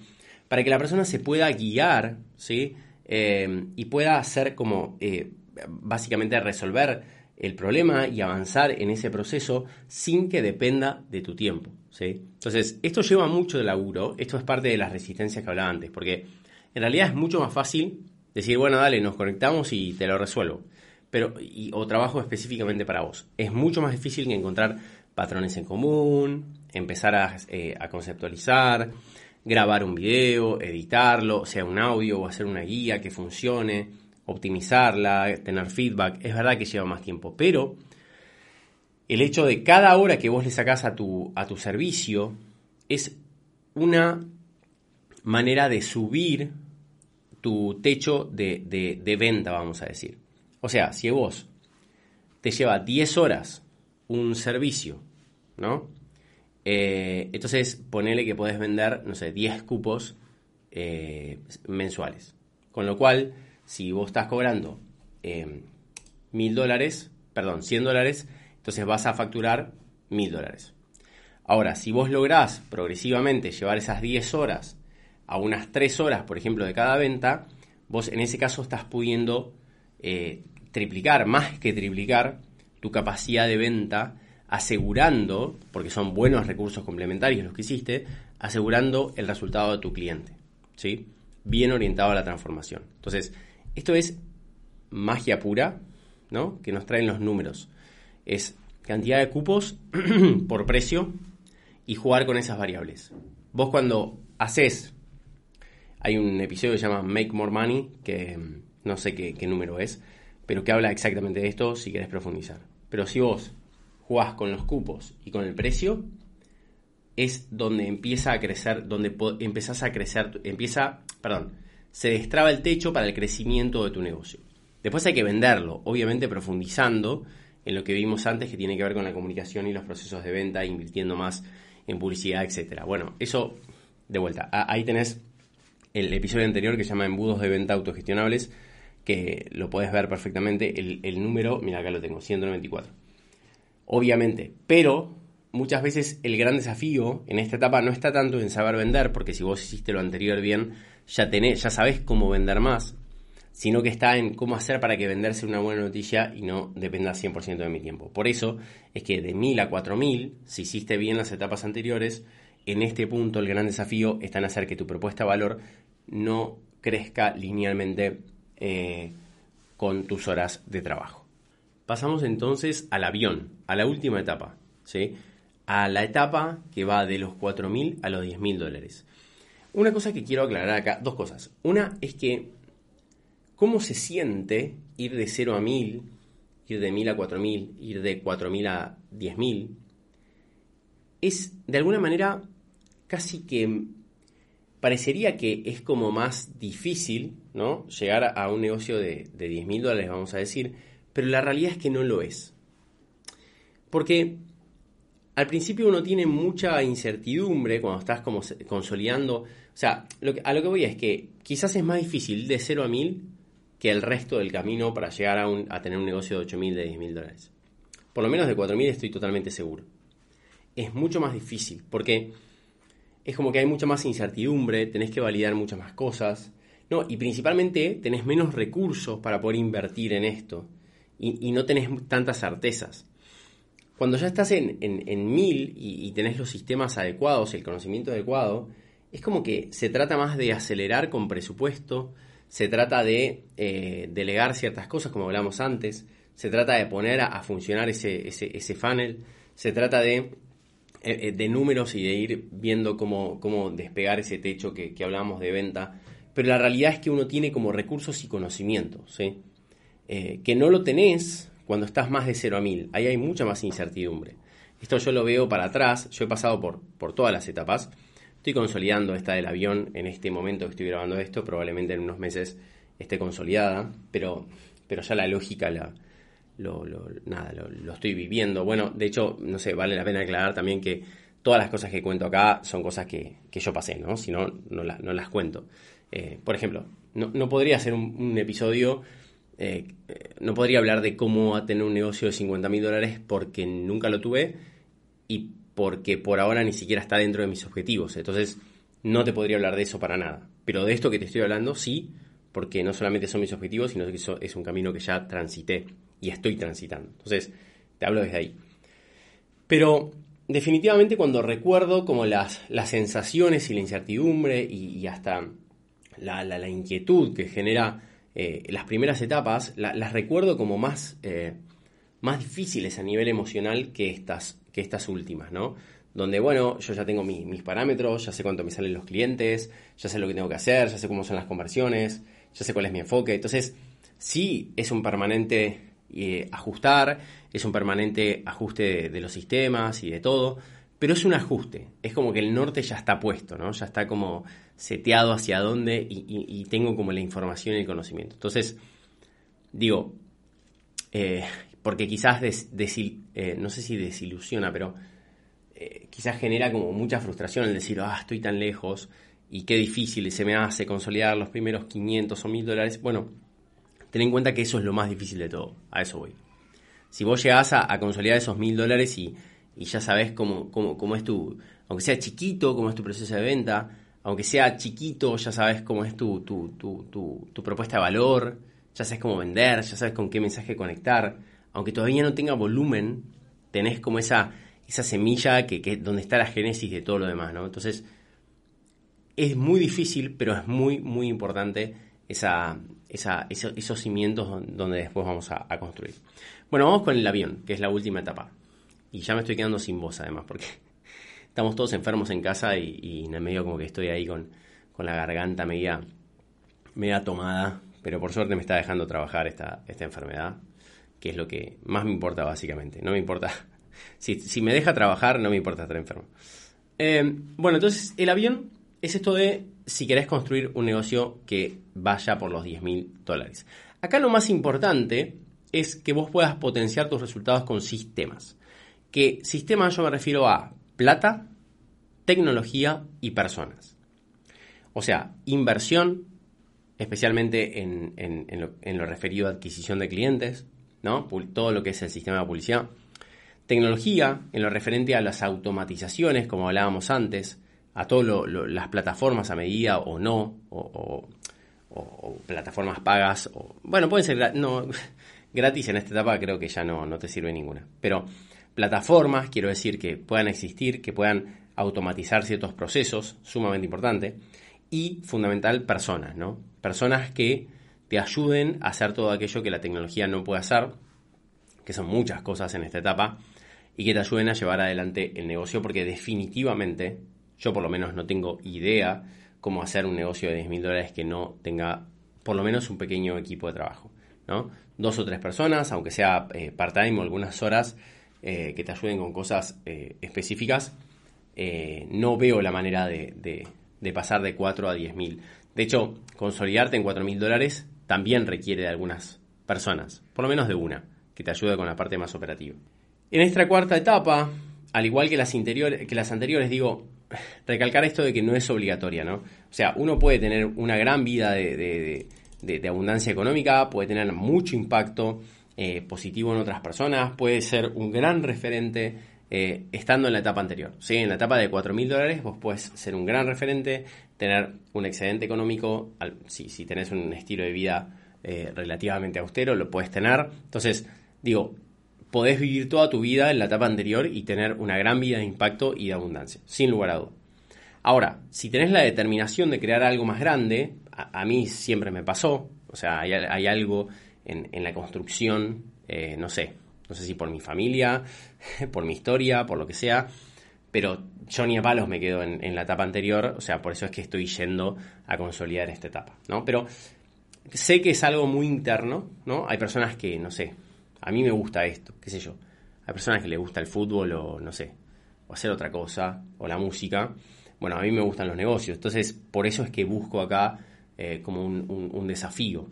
para que la persona se pueda guiar, ¿sí? Eh, y pueda hacer como, eh, básicamente resolver el problema y avanzar en ese proceso sin que dependa de tu tiempo. ¿sí? Entonces, esto lleva mucho de laburo, esto es parte de las resistencias que hablaba antes, porque en realidad es mucho más fácil decir, bueno, dale, nos conectamos y te lo resuelvo, pero, o trabajo específicamente para vos. Es mucho más difícil que encontrar patrones en común, empezar a, eh, a conceptualizar, grabar un video, editarlo, sea un audio o hacer una guía que funcione optimizarla, tener feedback, es verdad que lleva más tiempo, pero el hecho de cada hora que vos le sacás a tu, a tu servicio es una manera de subir tu techo de, venta, vamos a decir. O sea, si vos te lleva 10 horas un servicio, ¿no? Eh, entonces ponele que podés vender, no sé, 10 cupos eh, mensuales. Con lo cual, si vos estás cobrando eh, mil dólares, perdón, 100 dólares, entonces vas a facturar mil dólares. Ahora, si vos lográs progresivamente llevar esas 10 horas a unas 3 horas, por ejemplo, de cada venta, vos en ese caso estás pudiendo eh, triplicar, más que triplicar, tu capacidad de venta asegurando, porque son buenos recursos complementarios los que hiciste, asegurando el resultado de tu cliente, ¿sí? Bien orientado a la transformación. Entonces, esto es magia pura, ¿no? Que nos traen los números. Es cantidad de cupos por precio y jugar con esas variables. Vos cuando haces, hay un episodio que se llama Make More Money, que mm, no sé qué, qué número es, pero que habla exactamente de esto si querés profundizar. Pero si vos jugás con los cupos y con el precio, es donde empieza a crecer, donde empezás a crecer, empieza, perdón, se destraba el techo para el crecimiento de tu negocio. Después hay que venderlo, obviamente profundizando en lo que vimos antes que tiene que ver con la comunicación y los procesos de venta, invirtiendo más en publicidad, etcétera. Bueno, eso de vuelta. Ahí tenés el episodio anterior que se llama Embudos de venta autogestionables, que lo puedes ver perfectamente. El, el número, mira acá lo tengo, 194 obviamente. Pero muchas veces el gran desafío en esta etapa no está tanto en saber vender, porque si vos hiciste lo anterior bien, ya tenés, ya sabés cómo vender más, sino que está en cómo hacer para que vender sea una buena noticia y no dependa 100% de mi tiempo. Por eso es que de 1000 a 4000, si hiciste bien las etapas anteriores, en este punto el gran desafío está en hacer que tu propuesta de valor no crezca linealmente eh, con tus horas de trabajo. Pasamos entonces al avión, a la última etapa, ¿sí? A la etapa que va de los 4.000 a los 10.000 dólares. Una cosa que quiero aclarar acá, dos cosas. Una es que, ¿cómo se siente ir de 0 a 1.000, ir de 1.000 a 4.000, ir de 4.000 a 10.000? Es, de alguna manera, casi que parecería que es como más difícil, ¿no? Llegar a un negocio de, de 10.000 dólares, vamos a decir, pero la realidad es que no lo es. Porque al principio uno tiene mucha incertidumbre cuando estás como consolidando. O sea, a lo que voy es que quizás es más difícil de 0 a 1000 que el resto del camino para llegar a, a tener un negocio de 8000, de 10.000 dólares. Por lo menos de 4000 estoy totalmente seguro. Es mucho más difícil porque es como que hay mucha más incertidumbre, tenés que validar muchas más cosas. No, y principalmente tenés menos recursos para poder invertir en esto y, no tenés tantas certezas. Cuando ya estás en, en, mil y, tenés los sistemas adecuados, el conocimiento adecuado, es como que se trata más de acelerar con presupuesto, se trata de eh, delegar ciertas cosas, como hablamos antes, se trata de poner a, funcionar ese, ese, funnel, se trata de, eh, eh, números y de ir viendo cómo, despegar ese techo que, hablábamos de venta. Pero la realidad es que uno tiene como recursos y conocimientos, ¿sí? Que no lo tenés cuando estás más de 0 a 1000. Ahí hay mucha más incertidumbre. Esto yo lo veo para atrás, yo he pasado por, por todas las etapas. Estoy consolidando esta del avión en este momento que estoy grabando esto, probablemente en unos meses esté consolidada, pero, pero ya la lógica la, lo, nada, lo, estoy viviendo. Bueno, de hecho, no sé, vale la pena aclarar también que todas las cosas que cuento acá son cosas que, yo pasé, ¿no? Si no, no, las cuento. Eh, por ejemplo, no, podría ser un episodio eh, no podría hablar de cómo tener un negocio de 50 mil dólares porque nunca lo tuve y porque por ahora ni siquiera está dentro de mis objetivos. Entonces, no te podría hablar de eso para nada. Pero de esto que te estoy hablando, sí, porque no solamente son mis objetivos, sino que eso es un camino que ya transité y estoy transitando. Entonces, te hablo desde ahí. Pero definitivamente cuando recuerdo como las, las sensaciones y la incertidumbre y, hasta la, la, inquietud que genera eh, las primeras etapas las recuerdo como más, eh, más difíciles a nivel emocional que estas, que estas últimas, ¿no? Donde, bueno, yo ya tengo mis parámetros, ya sé cuánto me salen los clientes, ya sé lo que tengo que hacer, ya sé cómo son las conversiones, ya sé cuál es mi enfoque. Entonces, sí es un permanente eh, ajustar, es un permanente ajuste de, los sistemas y de todo, pero es un ajuste. Es como que el norte ya está puesto, ¿no? Ya está como seteado hacia dónde y, tengo como la información y el conocimiento. Entonces, digo, eh, porque quizás, eh, no sé si desilusiona, pero eh, quizás genera como mucha frustración el decir, ah, estoy tan lejos y qué difícil se me hace consolidar los primeros 500 o 1000 dólares. Bueno, ten en cuenta que eso es lo más difícil de todo, a eso voy. Si vos llegás a, consolidar esos 1000 dólares y, ya sabés cómo, cómo, cómo es tu, aunque sea chiquito, cómo es tu proceso de venta, aunque sea chiquito, ya sabes cómo es tu, tu, propuesta de valor, ya sabes cómo vender, ya sabes con qué mensaje conectar, aunque todavía no tenga volumen, tenés como esa, esa semilla que, que donde está la génesis de todo lo demás, ¿no? Entonces, es muy difícil, pero es muy, muy importante esa, esa, esos, cimientos donde después vamos a, construir. Bueno, vamos con el avión, que es la última etapa. Y ya me estoy quedando sin voz además, porque estamos todos enfermos en casa y, en el medio como que estoy ahí con, con la garganta media, media tomada, pero por suerte me está dejando trabajar esta, esta enfermedad, que es lo que más me importa básicamente. No me importa, si, si me deja trabajar, no me importa estar enfermo. Eh, bueno, entonces el avión es esto de si querés construir un negocio que vaya por los 10 mil dólares. Acá lo más importante es que vos puedas potenciar tus resultados con sistemas. Que sistemas yo me refiero a plata, tecnología y personas. O sea, inversión, especialmente en, lo, referido a adquisición de clientes, ¿no? todo lo que es el sistema de publicidad. Tecnología, en lo referente a las automatizaciones, como hablábamos antes, a todas las plataformas a medida o no, o, plataformas pagas, o, bueno, pueden ser no, gratis en esta etapa, creo que ya no, no te sirve ninguna. Pero plataformas, quiero decir que puedan existir, que puedan automatizar ciertos procesos, sumamente importante, y fundamental, personas, ¿no? Personas que te ayuden a hacer todo aquello que la tecnología no puede hacer, que son muchas cosas en esta etapa, y que te ayuden a llevar adelante el negocio, porque definitivamente yo por lo menos no tengo idea cómo hacer un negocio de 10 mil dólares que no tenga por lo menos un pequeño equipo de trabajo. ¿no? Dos o tres personas, aunque sea eh, part-time o algunas horas eh, que te ayuden con cosas eh, específicas, no veo la manera de, pasar de 4 a 10 mil. De hecho, consolidarte en 4 mil dólares también requiere de algunas personas, por lo menos de una, que te ayude con la parte más operativa. En esta cuarta etapa, al igual que las, que las anteriores, digo, recalcar esto de que no es obligatoria, ¿no? O sea, uno puede tener una gran vida de, abundancia económica, puede tener mucho impacto eh, positivo en otras personas, puede ser un gran referente eh, estando en la etapa anterior. ¿sí? En la etapa de 4.000 dólares vos puedes ser un gran referente, tener un excedente económico, si, si tenés un estilo de vida eh, relativamente austero, lo puedes tener. Entonces, digo, podés vivir toda tu vida en la etapa anterior y tener una gran vida de impacto y de abundancia, sin lugar a duda. Ahora, si tenés la determinación de crear algo más grande, a, mí siempre me pasó, o sea, hay, algo en, la construcción, eh, no sé, no sé si por mi familia, por mi historia, por lo que sea, pero yo ni a palos me quedo en, la etapa anterior, o sea, por eso es que estoy yendo a consolidar esta etapa, ¿no? Pero sé que es algo muy interno, ¿no? Hay personas que, no sé, a mí me gusta esto, qué sé yo. Hay personas que le gusta el fútbol o no sé, o hacer otra cosa, o la música. Bueno, a mí me gustan los negocios, entonces por eso es que busco acá eh, como un, desafío.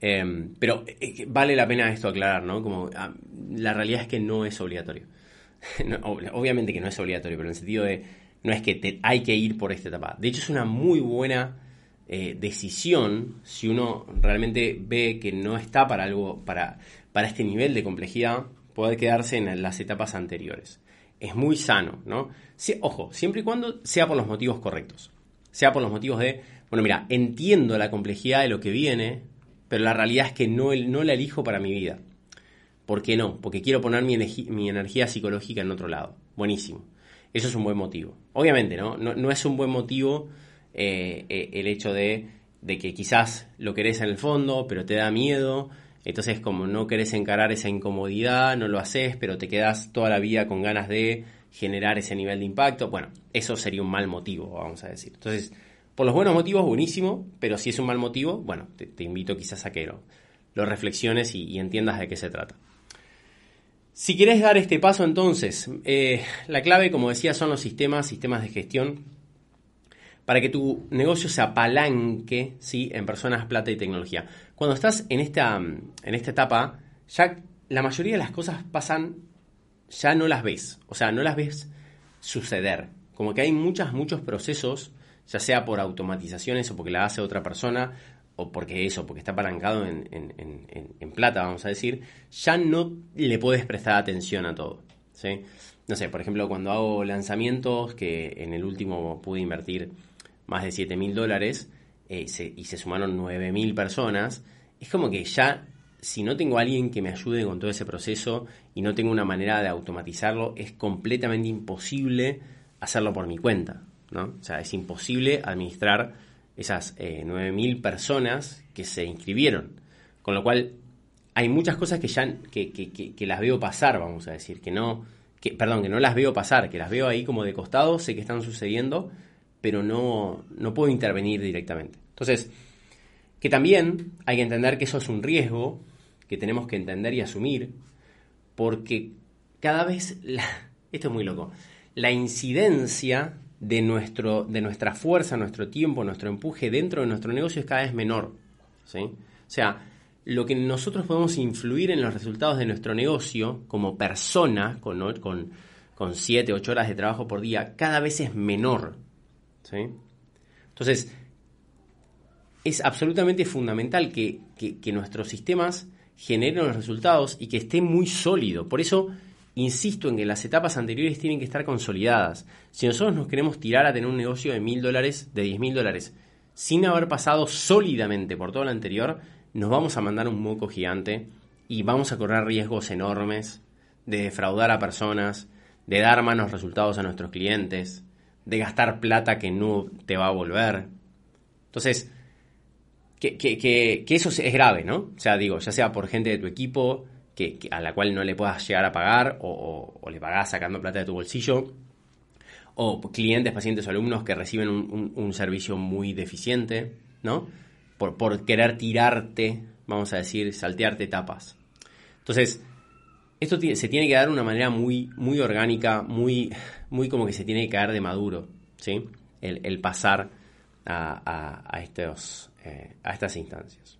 Em, pero eh, vale la pena esto aclarar, ¿no? Como ah, la realidad es que no es obligatorio. obviamente que no es obligatorio, pero en el sentido de no es que hay que ir por esta etapa. De hecho, es una muy buena eh, decisión, si uno realmente ve que no está para algo, para, para este nivel de complejidad, puede quedarse en las etapas anteriores. Es muy sano, ¿no? ojo, siempre y cuando sea por los motivos correctos. Sea por los motivos de, bueno, mira, entiendo la complejidad de lo que viene, pero la realidad es que no, no la elijo para mi vida. ¿Por qué no? Porque quiero poner mi, energía psicológica en otro lado. Buenísimo. Eso es un buen motivo. Obviamente, ¿no? No, no es un buen motivo eh, eh, el hecho de, que quizás lo querés en el fondo, pero te da miedo. Entonces, como no querés encarar esa incomodidad, no lo haces, pero te quedas toda la vida con ganas de generar ese nivel de impacto. Bueno, eso sería un mal motivo, vamos a decir. Entonces, por los buenos motivos, buenísimo, pero si es un mal motivo, bueno, te, invito quizás a que lo, reflexiones y, entiendas de qué se trata. Si querés dar este paso, entonces, eh, la clave, como decía, son los sistemas, sistemas de gestión para que tu negocio se apalanque ¿sí? en personas, plata y tecnología. Cuando estás en esta, en esta etapa, ya la mayoría de las cosas pasan, ya no las ves, o sea, no las ves suceder. Como que hay muchas, muchos procesos, ya sea por automatizaciones o porque la hace otra persona, o porque eso, porque está apalancado en, plata, vamos a decir, ya no le puedes prestar atención a todo. ¿sí? No sé, por ejemplo, cuando hago lanzamientos, que en el último pude invertir más de 7 mil dólares eh, y se sumaron 9 mil personas, es como que ya si no tengo a alguien que me ayude con todo ese proceso y no tengo una manera de automatizarlo, es completamente imposible hacerlo por mi cuenta. ¿No? O sea, es imposible administrar esas eh, 9.000 personas que se inscribieron. Con lo cual, hay muchas cosas que ya que, que, que, las veo pasar, vamos a decir, que no, que, perdón, que no las veo pasar, que las veo ahí como de costado, sé que están sucediendo, pero no, no puedo intervenir directamente. Entonces, que también hay que entender que eso es un riesgo que tenemos que entender y asumir, porque cada vez, esto es muy loco, la incidencia de, nuestro, de nuestra fuerza, nuestro tiempo, nuestro empuje dentro de nuestro negocio es cada vez menor. ¿sí? O sea, lo que nosotros podemos influir en los resultados de nuestro negocio como persona, con, con, con 7, 8 horas de trabajo por día, cada vez es menor. ¿sí? Entonces, es absolutamente fundamental que, que, nuestros sistemas generen los resultados y que esté muy sólido. Por eso insisto en que las etapas anteriores tienen que estar consolidadas. Si nosotros nos queremos tirar a tener un negocio de mil dólares, de diez mil dólares, sin haber pasado sólidamente por todo lo anterior, nos vamos a mandar un moco gigante y vamos a correr riesgos enormes de defraudar a personas, de dar malos resultados a nuestros clientes, de gastar plata que no te va a volver. Entonces, que, que, eso es grave, ¿no? O sea, digo, ya sea por gente de tu equipo a la cual no le puedas llegar a pagar o, le pagás sacando plata de tu bolsillo, o clientes, pacientes o alumnos que reciben un, servicio muy deficiente, ¿no? Por, querer tirarte, vamos a decir, saltearte etapas. Entonces, esto se tiene que dar de una manera muy, muy orgánica, muy, muy como que se tiene que caer de maduro, ¿sí? El, pasar a estos, eh, a estas instancias.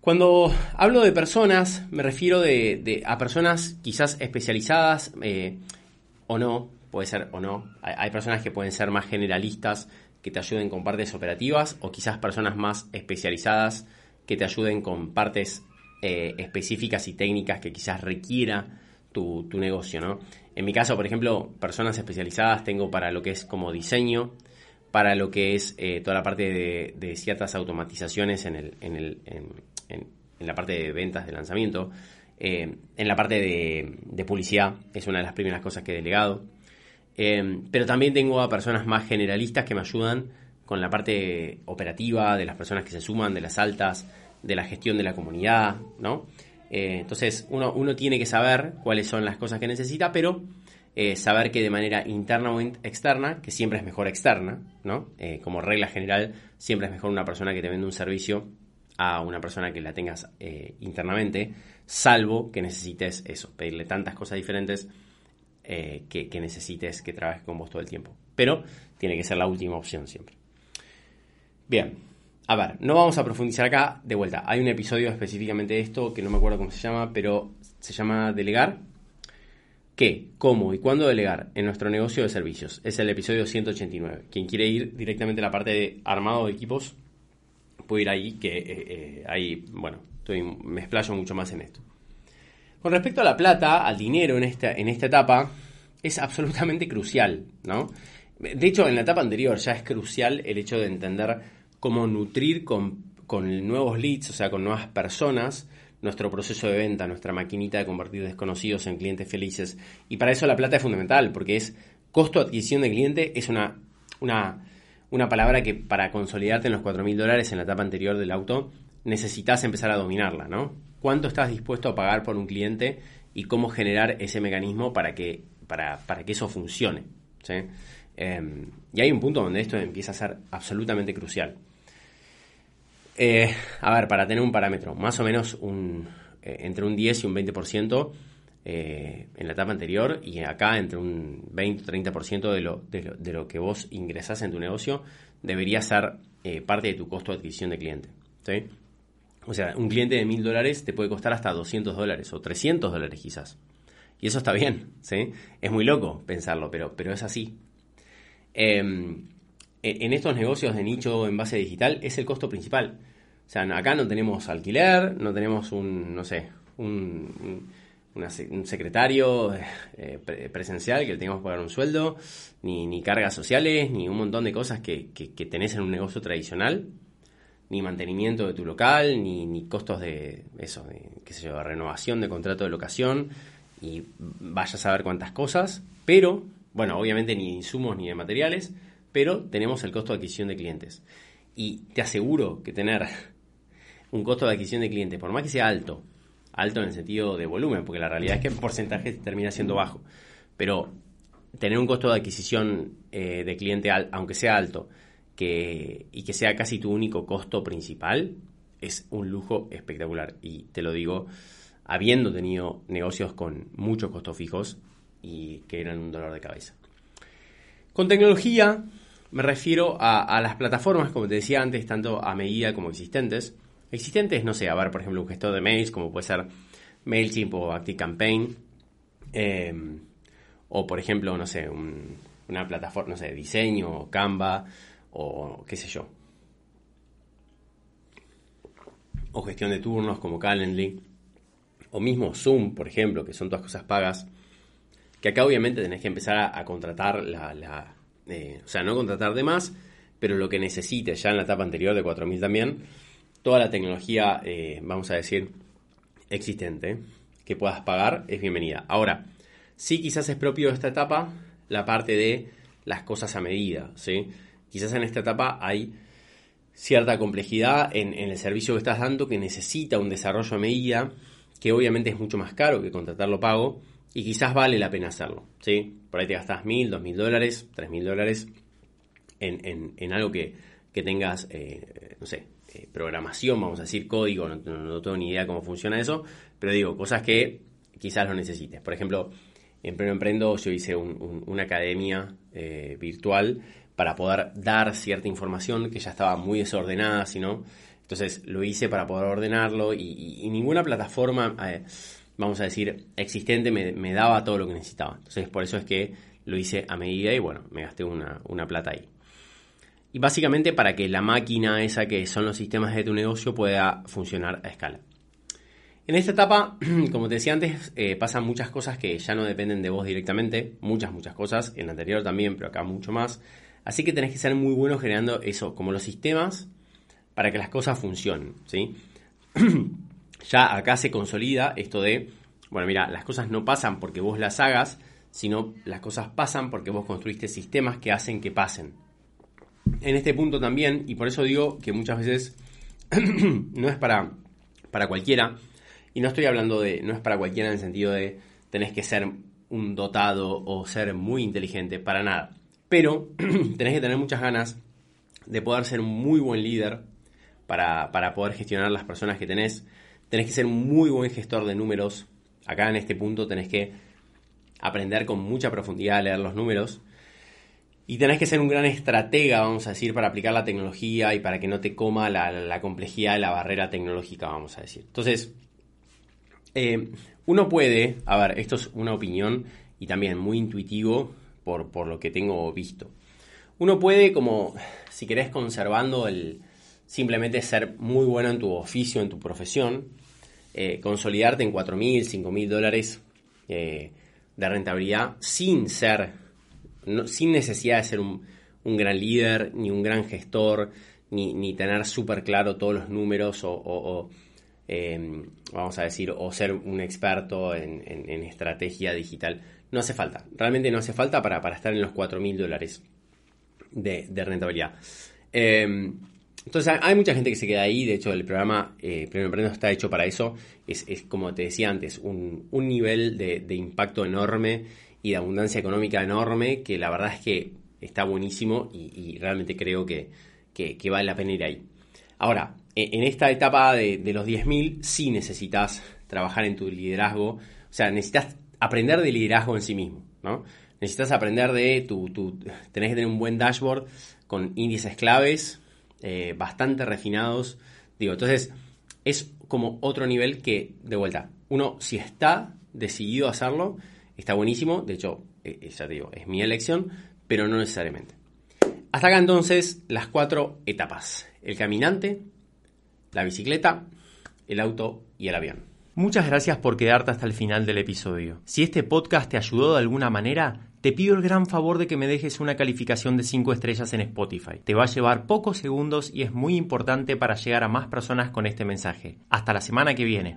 Cuando hablo de personas, me refiero de, a personas quizás especializadas eh, o no, puede ser o no. Hay, personas que pueden ser más generalistas que te ayuden con partes operativas o quizás personas más especializadas que te ayuden con partes eh, específicas y técnicas que quizás requiera tu, negocio, ¿no? En mi caso, por ejemplo, personas especializadas tengo para lo que es como diseño, para lo que es eh, toda la parte de, ciertas automatizaciones en, el, en, el, en, la parte de ventas de lanzamiento. Eh, en la parte de, publicidad es una de las primeras cosas que he delegado. Eh, pero también tengo a personas más generalistas que me ayudan con la parte operativa, de las personas que se suman, de las altas, de la gestión de la comunidad, ¿no? entonces uno, uno tiene que saber cuáles son las cosas que necesita, pero eh, saber que de manera interna o externa, que siempre es mejor externa, ¿no? Eh, como regla general, siempre es mejor una persona que te vende un servicio a una persona que la tengas eh, internamente, salvo que necesites eso, pedirle tantas cosas diferentes que, que necesites que trabaje con vos todo el tiempo. Pero tiene que ser la última opción siempre. Bien, a ver, no vamos a profundizar acá de vuelta. Hay un episodio específicamente de esto que no me acuerdo cómo se llama, pero se llama Delegar qué, cómo y cuándo delegar en nuestro negocio de servicios. Es el episodio 189. Quien quiere ir directamente a la parte de armado de equipos, puede ir ahí, que eh, eh, ahí, bueno, estoy, me explayo mucho más en esto. Con respecto a la plata, al dinero en esta, en esta etapa, es absolutamente crucial, ¿no? De hecho, en la etapa anterior ya es crucial el hecho de entender cómo nutrir con, con nuevos leads, o sea, con nuevas personas, nuestro proceso de venta, nuestra maquinita de convertir desconocidos en clientes felices. Y para eso la plata es fundamental, porque es costo de adquisición de cliente, es una, una, una palabra que para consolidarte en los 4.000 dólares en la etapa anterior del auto, necesitas empezar a dominarla, ¿no? ¿Cuánto estás dispuesto a pagar por un cliente y cómo generar ese mecanismo para que, para, para que eso funcione? Em, y hay un punto donde esto empieza a ser absolutamente crucial. Eh, a ver, para tener un parámetro, más o menos un, eh, entre un 10 y un 20% eh, en la etapa anterior y acá entre un 20-30% de lo, de, lo, de lo que vos ingresás en tu negocio debería ser parte de tu costo de adquisición de cliente. O sea, un cliente de 1000 dólares te puede costar hasta 200 dólares o 300 dólares quizás. Y eso está bien, ¿sí? Es muy loco pensarlo, pero, pero es así. Em, e-, en estos negocios de nicho en base digital es el costo principal. O sea, acá no tenemos alquiler, no tenemos un, no sé, un secretario eh, presencial que le tengamos que pagar un sueldo, ni, ni, cargas sociales, ni un montón de cosas que, que, tenés en un negocio tradicional. ni mantenimiento de tu local, ni, ni costos de eso, de, qué sé yo, renovación de contrato de locación, y vaya a saber cuántas cosas, pero, bueno, obviamente ni de insumos ni de materiales, pero tenemos el costo de adquisición de clientes. Y te aseguro que tener un costo de adquisición de clientes, por más que sea alto, alto en el sentido de volumen, porque la realidad es que el porcentaje termina siendo bajo, pero tener un costo de adquisición eh, de cliente, aunque sea alto, que, y que sea casi tu único costo principal, es un lujo espectacular. Y te lo digo, habiendo tenido negocios con muchos costos fijos y que eran un dolor de cabeza. Con tecnología me refiero a, las plataformas, como te decía antes, tanto a medida como existentes. Existentes, no sé, a ver, por ejemplo, un gestor de mails, como puede ser MailChimp o ActiveCampaign. Eh, o, por ejemplo, no sé, una plataforma, no sé, diseño, Canva, o qué sé yo. O gestión de turnos como Calendly. O mismo Zoom, por ejemplo, que son todas cosas pagas. Que acá obviamente tenés que empezar a, contratar la... Eh, o sea, no contratar de más, pero lo que necesites ya en la etapa anterior de 4000 también. Toda la tecnología, eh, vamos a decir, existente que puedas pagar es bienvenida. Ahora, sí quizás es propio de esta etapa la parte de las cosas a medida, ¿sí? Quizás en esta etapa hay cierta complejidad en, el servicio que estás dando que necesita un desarrollo a medida, que obviamente es mucho más caro que contratarlo pago, y quizás vale la pena hacerlo. ¿sí? Por ahí te gastas mil, dos mil dólares, tres mil dólares en, algo que, tengas, eh, no sé, eh, programación, vamos a decir código, no, tengo ni idea cómo funciona eso, pero digo, cosas que quizás lo necesites. Por ejemplo, en Pleno Emprendo yo hice una academia eh, virtual para poder dar cierta información que ya estaba muy desordenada, sino entonces lo hice para poder ordenarlo y, ninguna plataforma, eh, vamos a decir, existente me, daba todo lo que necesitaba. Entonces por eso es que lo hice a medida y bueno, me gasté una, una plata ahí. Y básicamente para que la máquina esa que son los sistemas de tu negocio pueda funcionar a escala. En esta etapa, como te decía antes, eh, pasan muchas cosas que ya no dependen de vos directamente, muchas, muchas cosas, en la anterior también, pero acá mucho más. Así que tenés que ser muy bueno generando eso, como los sistemas, para que las cosas funcionen, ¿sí? ya acá se consolida esto de, bueno, mira, las cosas no pasan porque vos las hagas, sino las cosas pasan porque vos construiste sistemas que hacen que pasen. En este punto también, y por eso digo que muchas veces no es para, para cualquiera, y no estoy hablando de, no es para cualquiera en el sentido de tenés que ser un dotado o ser muy inteligente, para nada. Pero tenés que tener muchas ganas de poder ser un muy buen líder para, poder gestionar las personas que tenés. Tenés que ser un muy buen gestor de números. Acá en este punto tenés que aprender con mucha profundidad a leer los números. Y tenés que ser un gran estratega, vamos a decir, para aplicar la tecnología y para que no te coma la, complejidad de la barrera tecnológica, vamos a decir. Entonces, eh, uno puede, a ver, esto es una opinión y también muy intuitivo, por, lo que tengo visto. Uno puede, como si querés, conservando el simplemente ser muy bueno en tu oficio, en tu profesión, eh, consolidarte en 4.000, 5.000 dólares eh, de rentabilidad sin ser, sin necesidad de ser un, gran líder, ni un gran gestor, ni, tener súper claro todos los números o, em, vamos a decir, o ser un experto en estrategia digital. No hace falta, realmente no hace falta para, estar en los 4.000 dólares de, rentabilidad. Em, entonces hay mucha gente que se queda ahí, de hecho el programa eh, Premio Emprendo está hecho para eso, es, como te decía antes, un, nivel de, impacto enorme y de abundancia económica enorme que la verdad es que está buenísimo y, realmente creo que, vale la pena ir ahí. Ahora, e, en esta etapa de, de los 10.000 sí necesitas trabajar en tu liderazgo, o sea, necesitas aprender de liderazgo en sí mismo, ¿no? Necesitas aprender de tu, tu tenés que tener un buen dashboard con índices claves eh, bastante refinados. Digo, entonces es como otro nivel que, de vuelta, uno si está decidido a hacerlo, está buenísimo. De hecho, eh, eh, ya te digo, es mi elección, pero no necesariamente. Hasta acá entonces las cuatro etapas. El caminante, la bicicleta, el auto y el avión. Muchas gracias por quedarte hasta el final del episodio. Si este podcast te ayudó de alguna manera, te pido el gran favor de que me dejes una calificación de 5 estrellas en Spotify. Te va a llevar pocos segundos y es muy importante para llegar a más personas con este mensaje. Hasta la semana que viene.